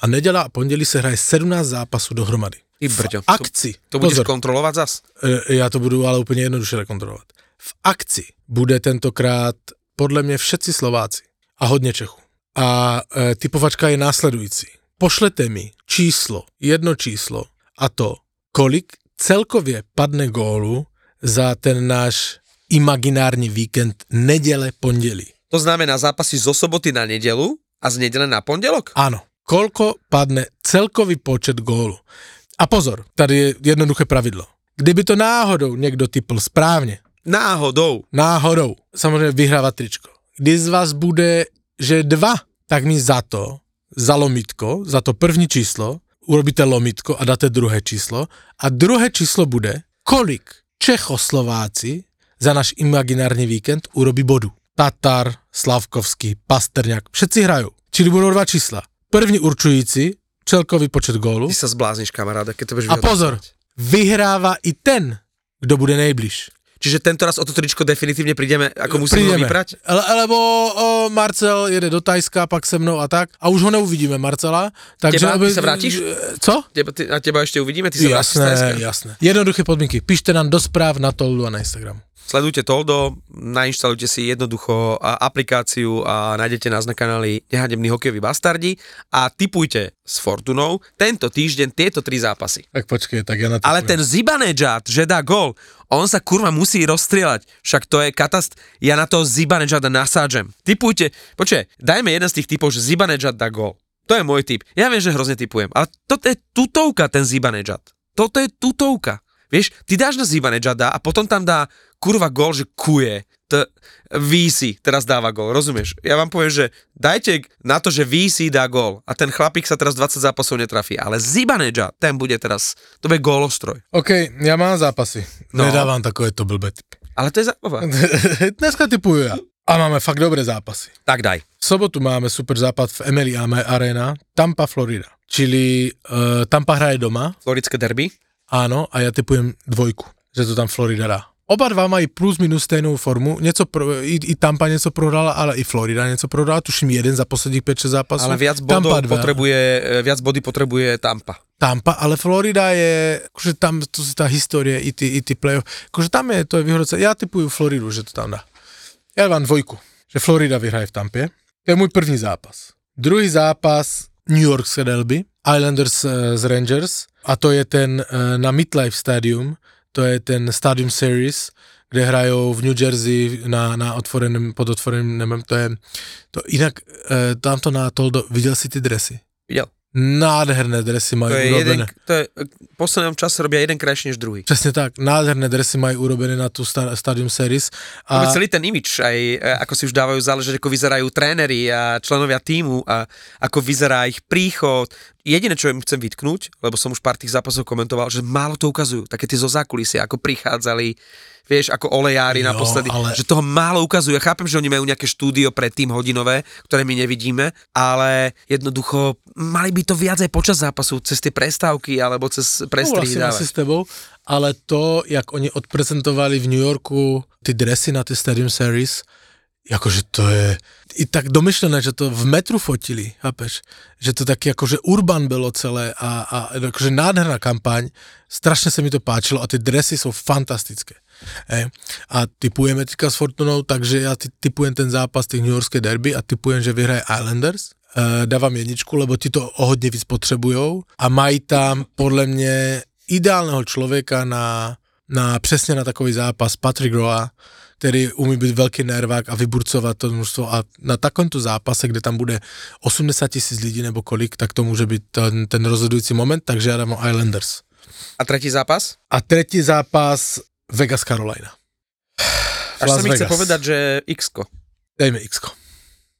[SPEAKER 3] A neděla a pondělí se hraje 17 zápasů dohromady.
[SPEAKER 2] Ty brďo.
[SPEAKER 3] V akci,
[SPEAKER 2] To, to budeš
[SPEAKER 3] pozor,
[SPEAKER 2] kontrolovať zas?
[SPEAKER 3] e, já to budu ale úplně jednoduše rekontrolovat. V akci bude tentokrát podle mě všetci Slováci a hodně Čechů. A e, typovačka je následující. Pošlete mi číslo, jedno číslo a to, kolik celkově padne gólu za ten náš imaginární víkend neděle, pondělí.
[SPEAKER 2] To znamená zápasy zo soboty na nedelu a z nedele na pondelok?
[SPEAKER 3] Ano, kolko padne celkový počet gólu. A pozor, tady je jednoduché pravidlo. Kdyby to náhodou někdo typl správně,
[SPEAKER 2] Náhodou.
[SPEAKER 3] náhodou samozřejmě vyhrávat tričko. Když z vás bude, že dva, tak mi za to, za lomitko, za to první číslo, urobíte lomitko a dáte druhé číslo a druhé číslo bude, kolik Čechoslováci za náš imaginární víkend urobí bodu. Tatar, Slavkovský, Pasterňák, všetci hrajú. Čili budou dva čísla. První určující, celkový počet gólu
[SPEAKER 2] Ty sa zblázniš, kamaráda, keď to budeš
[SPEAKER 3] a pozor, vyhráva i ten, kdo bude nejbliž.
[SPEAKER 2] Čiže tento raz o to tričko definitívne prídeme, ako musíme ho vyprať?
[SPEAKER 3] Ale, alebo o, Marcel jede do Tajska, pak se mnou a tak. A už ho neuvidíme, Marcela. Takže
[SPEAKER 2] Teba? Ty sa vrátiš?
[SPEAKER 3] Co?
[SPEAKER 2] Teba, ty, a teba ešte uvidíme? Ty sa vrátiš z
[SPEAKER 3] Jasné, jasné. Jednoduché podmínky. Píšte nám do správ na Toldu a na Instagramu.
[SPEAKER 2] Sledujte Toldo, nainštalujte si jednoducho aplikáciu a nájdete nás na kanáli Nehadební hokejoví bastardi a typujte s Fortunou tento týždeň tieto tri zápasy.
[SPEAKER 3] Tak počkej, tak ja na to
[SPEAKER 2] Ale ten Zibanejad, že dá gol, on sa kurva musí rozstrieľať. Však to je katast... Ja na toho Zibanejada nasádžem. Typujte, počkaj, dajme jeden z tých typov, že Zibanejad dá gol. To je môj typ. Ja viem, že hrozne typujem, ale toto je tutovka, ten Zibanejad. Toto je tutovka. Vieš, ty dáš na Zibanejada a potom tam dá kurva gol, že kuje. T- VC teraz dáva gol, rozumieš? Ja vám poviem, že dajte na to, že VC dá gol a ten chlapík sa teraz 20 zápasov netrafí, ale Zibanejad, ten bude teraz, to bude gólostroj.
[SPEAKER 3] OK, ja mám zápasy.
[SPEAKER 2] No.
[SPEAKER 3] Nedávam takovéto blbé typy.
[SPEAKER 2] Ale to je zábava.
[SPEAKER 3] Dneska typuju ja. A máme fakt dobré zápasy.
[SPEAKER 2] Tak daj.
[SPEAKER 3] V sobotu máme super západ v Emily Arena, Tampa, Florida. Čili uh, Tampa hraje doma,
[SPEAKER 2] Floridské derby.
[SPEAKER 3] Áno, a ja typujem dvojku, že to tam Florida dá. Oba dva mají plus minus stejnou formu, něco pro, i, i Tampa něco prohrala, ale i Florida něco prohrala, tuším jeden za posledních 5-6 zápasů.
[SPEAKER 2] Ale viac bodov potrebuje, e, viac body potrebuje Tampa.
[SPEAKER 3] Tampa, ale Florida je, akože tam, to je tá histórie, i ty, i ty playoff, akože tam je, to je vyhroce, ja typuju Floridu, že to tam dá. Ja vám dvojku, že Florida vyhraje v Tampě, to je môj první zápas. Druhý zápas, New Yorkské derby, Islanders eh, z Rangers, a to je ten eh, na MetLife Stadium, to je ten Stadium Series, kde hrajou v New Jersey na, na otvoreném, pod otvoreným nebem, to je, to jinak, eh, tam to na Toldo, viděl si ty dresy?
[SPEAKER 2] Videl.
[SPEAKER 3] Nádherné dresy
[SPEAKER 2] To
[SPEAKER 3] majú
[SPEAKER 2] je
[SPEAKER 3] urobené.
[SPEAKER 2] jeden, to je, v poslednom čase robia jeden krajší než druhý.
[SPEAKER 3] Přesně tak, nádherné dresy mají urobené na tu sta- Stadium Series.
[SPEAKER 2] A...
[SPEAKER 3] A
[SPEAKER 2] celý ten imič, aj e, ako si už dávajú záležať, ako vyzerajú tréneri a členovia týmu a ako vyzerá ich príchod, Jediné, čo im chcem vytknúť, lebo som už pár tých zápasov komentoval, že málo to ukazujú, také tie zo zákulisia, ako prichádzali, vieš, ako olejári
[SPEAKER 3] Jo,
[SPEAKER 2] naposledy,
[SPEAKER 3] ale-
[SPEAKER 2] že toho málo ukazujú. Ja chápem, že oni majú nejaké štúdio predtým hodinové, ktoré my nevidíme, ale jednoducho mali by to viac aj počas zápasu, cez tie prestávky alebo cez prestrihy
[SPEAKER 3] asi
[SPEAKER 2] dávať.
[SPEAKER 3] s tebou, ale to, jak oni odprezentovali v New Yorku ty dresy na ty Stadium Series, akože to je i tak domyšlené, že to v metru fotili, chápeš? Že to taky akože urban bylo celé a, a akože nádherná kampaň, strašne sa mi to páčilo a ty dresy sú fantastické. Hej. A typujeme teďka s Fortunou, takže ja ty- typujem ten zápas tých New Yorkské derby a typujem, že vyhraje Islanders. E, dávam jedničku, lebo ti to o hodně víc potřebujou a mají tam podle mě ideálneho člověka na, na přesně na takový zápas Patrick Roa, který umí být velký nervák a vyburcovat to množstvo a na takovémto zápase, kde tam bude 80 tisíc lidí nebo kolik, tak to může být ten, ten rozhodující moment, takže já dám o Islanders.
[SPEAKER 2] A tretí zápas?
[SPEAKER 3] A tretí zápas Vegas Carolina.
[SPEAKER 2] Až
[SPEAKER 3] Las
[SPEAKER 2] sa mi chce
[SPEAKER 3] Vegas.
[SPEAKER 2] povedať, že x
[SPEAKER 3] Dejme x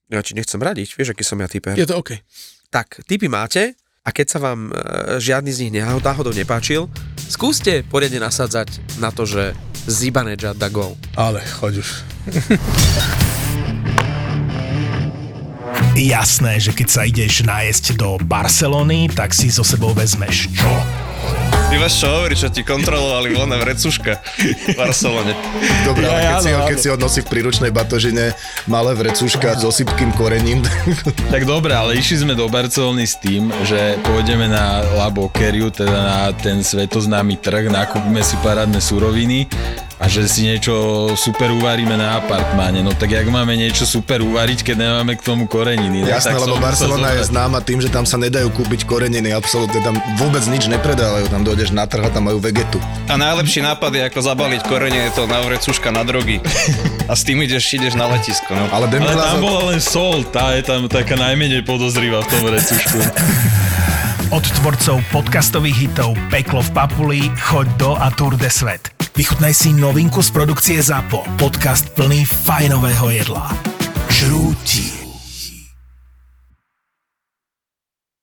[SPEAKER 2] Ja ti nechcem radiť, vieš, aký som ja typer.
[SPEAKER 3] Je to OK.
[SPEAKER 2] Tak, tipy máte a keď sa vám e, žiadny z nich náhodou nepáčil, skúste poriadne nasadzať na to, že Zibanejad dá gól.
[SPEAKER 3] Ale choď už.
[SPEAKER 5] Jasné, že keď sa ideš nájsť do Barcelony, tak si so sebou vezmeš čo?
[SPEAKER 6] Ty máš čo hovoriť, čo ti kontrolovali voľná vrecuška v Barcelone.
[SPEAKER 7] Dobre, ale
[SPEAKER 5] Ja,
[SPEAKER 7] keď, si
[SPEAKER 5] áno,
[SPEAKER 7] keď si ho nosí v príručnej batožine, malé vrecúška so sypkým korením,
[SPEAKER 8] Tak dobre, ale išli sme do Barcelony s tým, že pôjdeme na La Boqueriu, teda na ten svetoznámy trh, nakúpime si parádne suroviny a že si niečo super uvaríme na apartmáne. No tak jak máme niečo super uvariť, keď nemáme k tomu koreniny? Ne?
[SPEAKER 7] Jasné,
[SPEAKER 8] tak
[SPEAKER 7] lebo Barcelona je známa tým, že tam sa nedajú kúpiť koreniny, absolútne tam vôbec nič nepredávajú, tam dojdeš na trh a tam majú vegetu.
[SPEAKER 6] A najlepší nápad je ako zabaliť korene, je to na vrecuška na drogy. A s tým ideš, ideš na letisko. No.
[SPEAKER 7] Ale
[SPEAKER 8] Ale tam bola len sol, tá je tam taká najmenej podozrivá v tom recušku.
[SPEAKER 5] Od tvorcov podcastových hitov Peklo v Papuli, Choď do a Tour de Svet. Vychutnaj si novinku z produkcie ZAPO. Podcast plný fajnového jedla. Žrúti.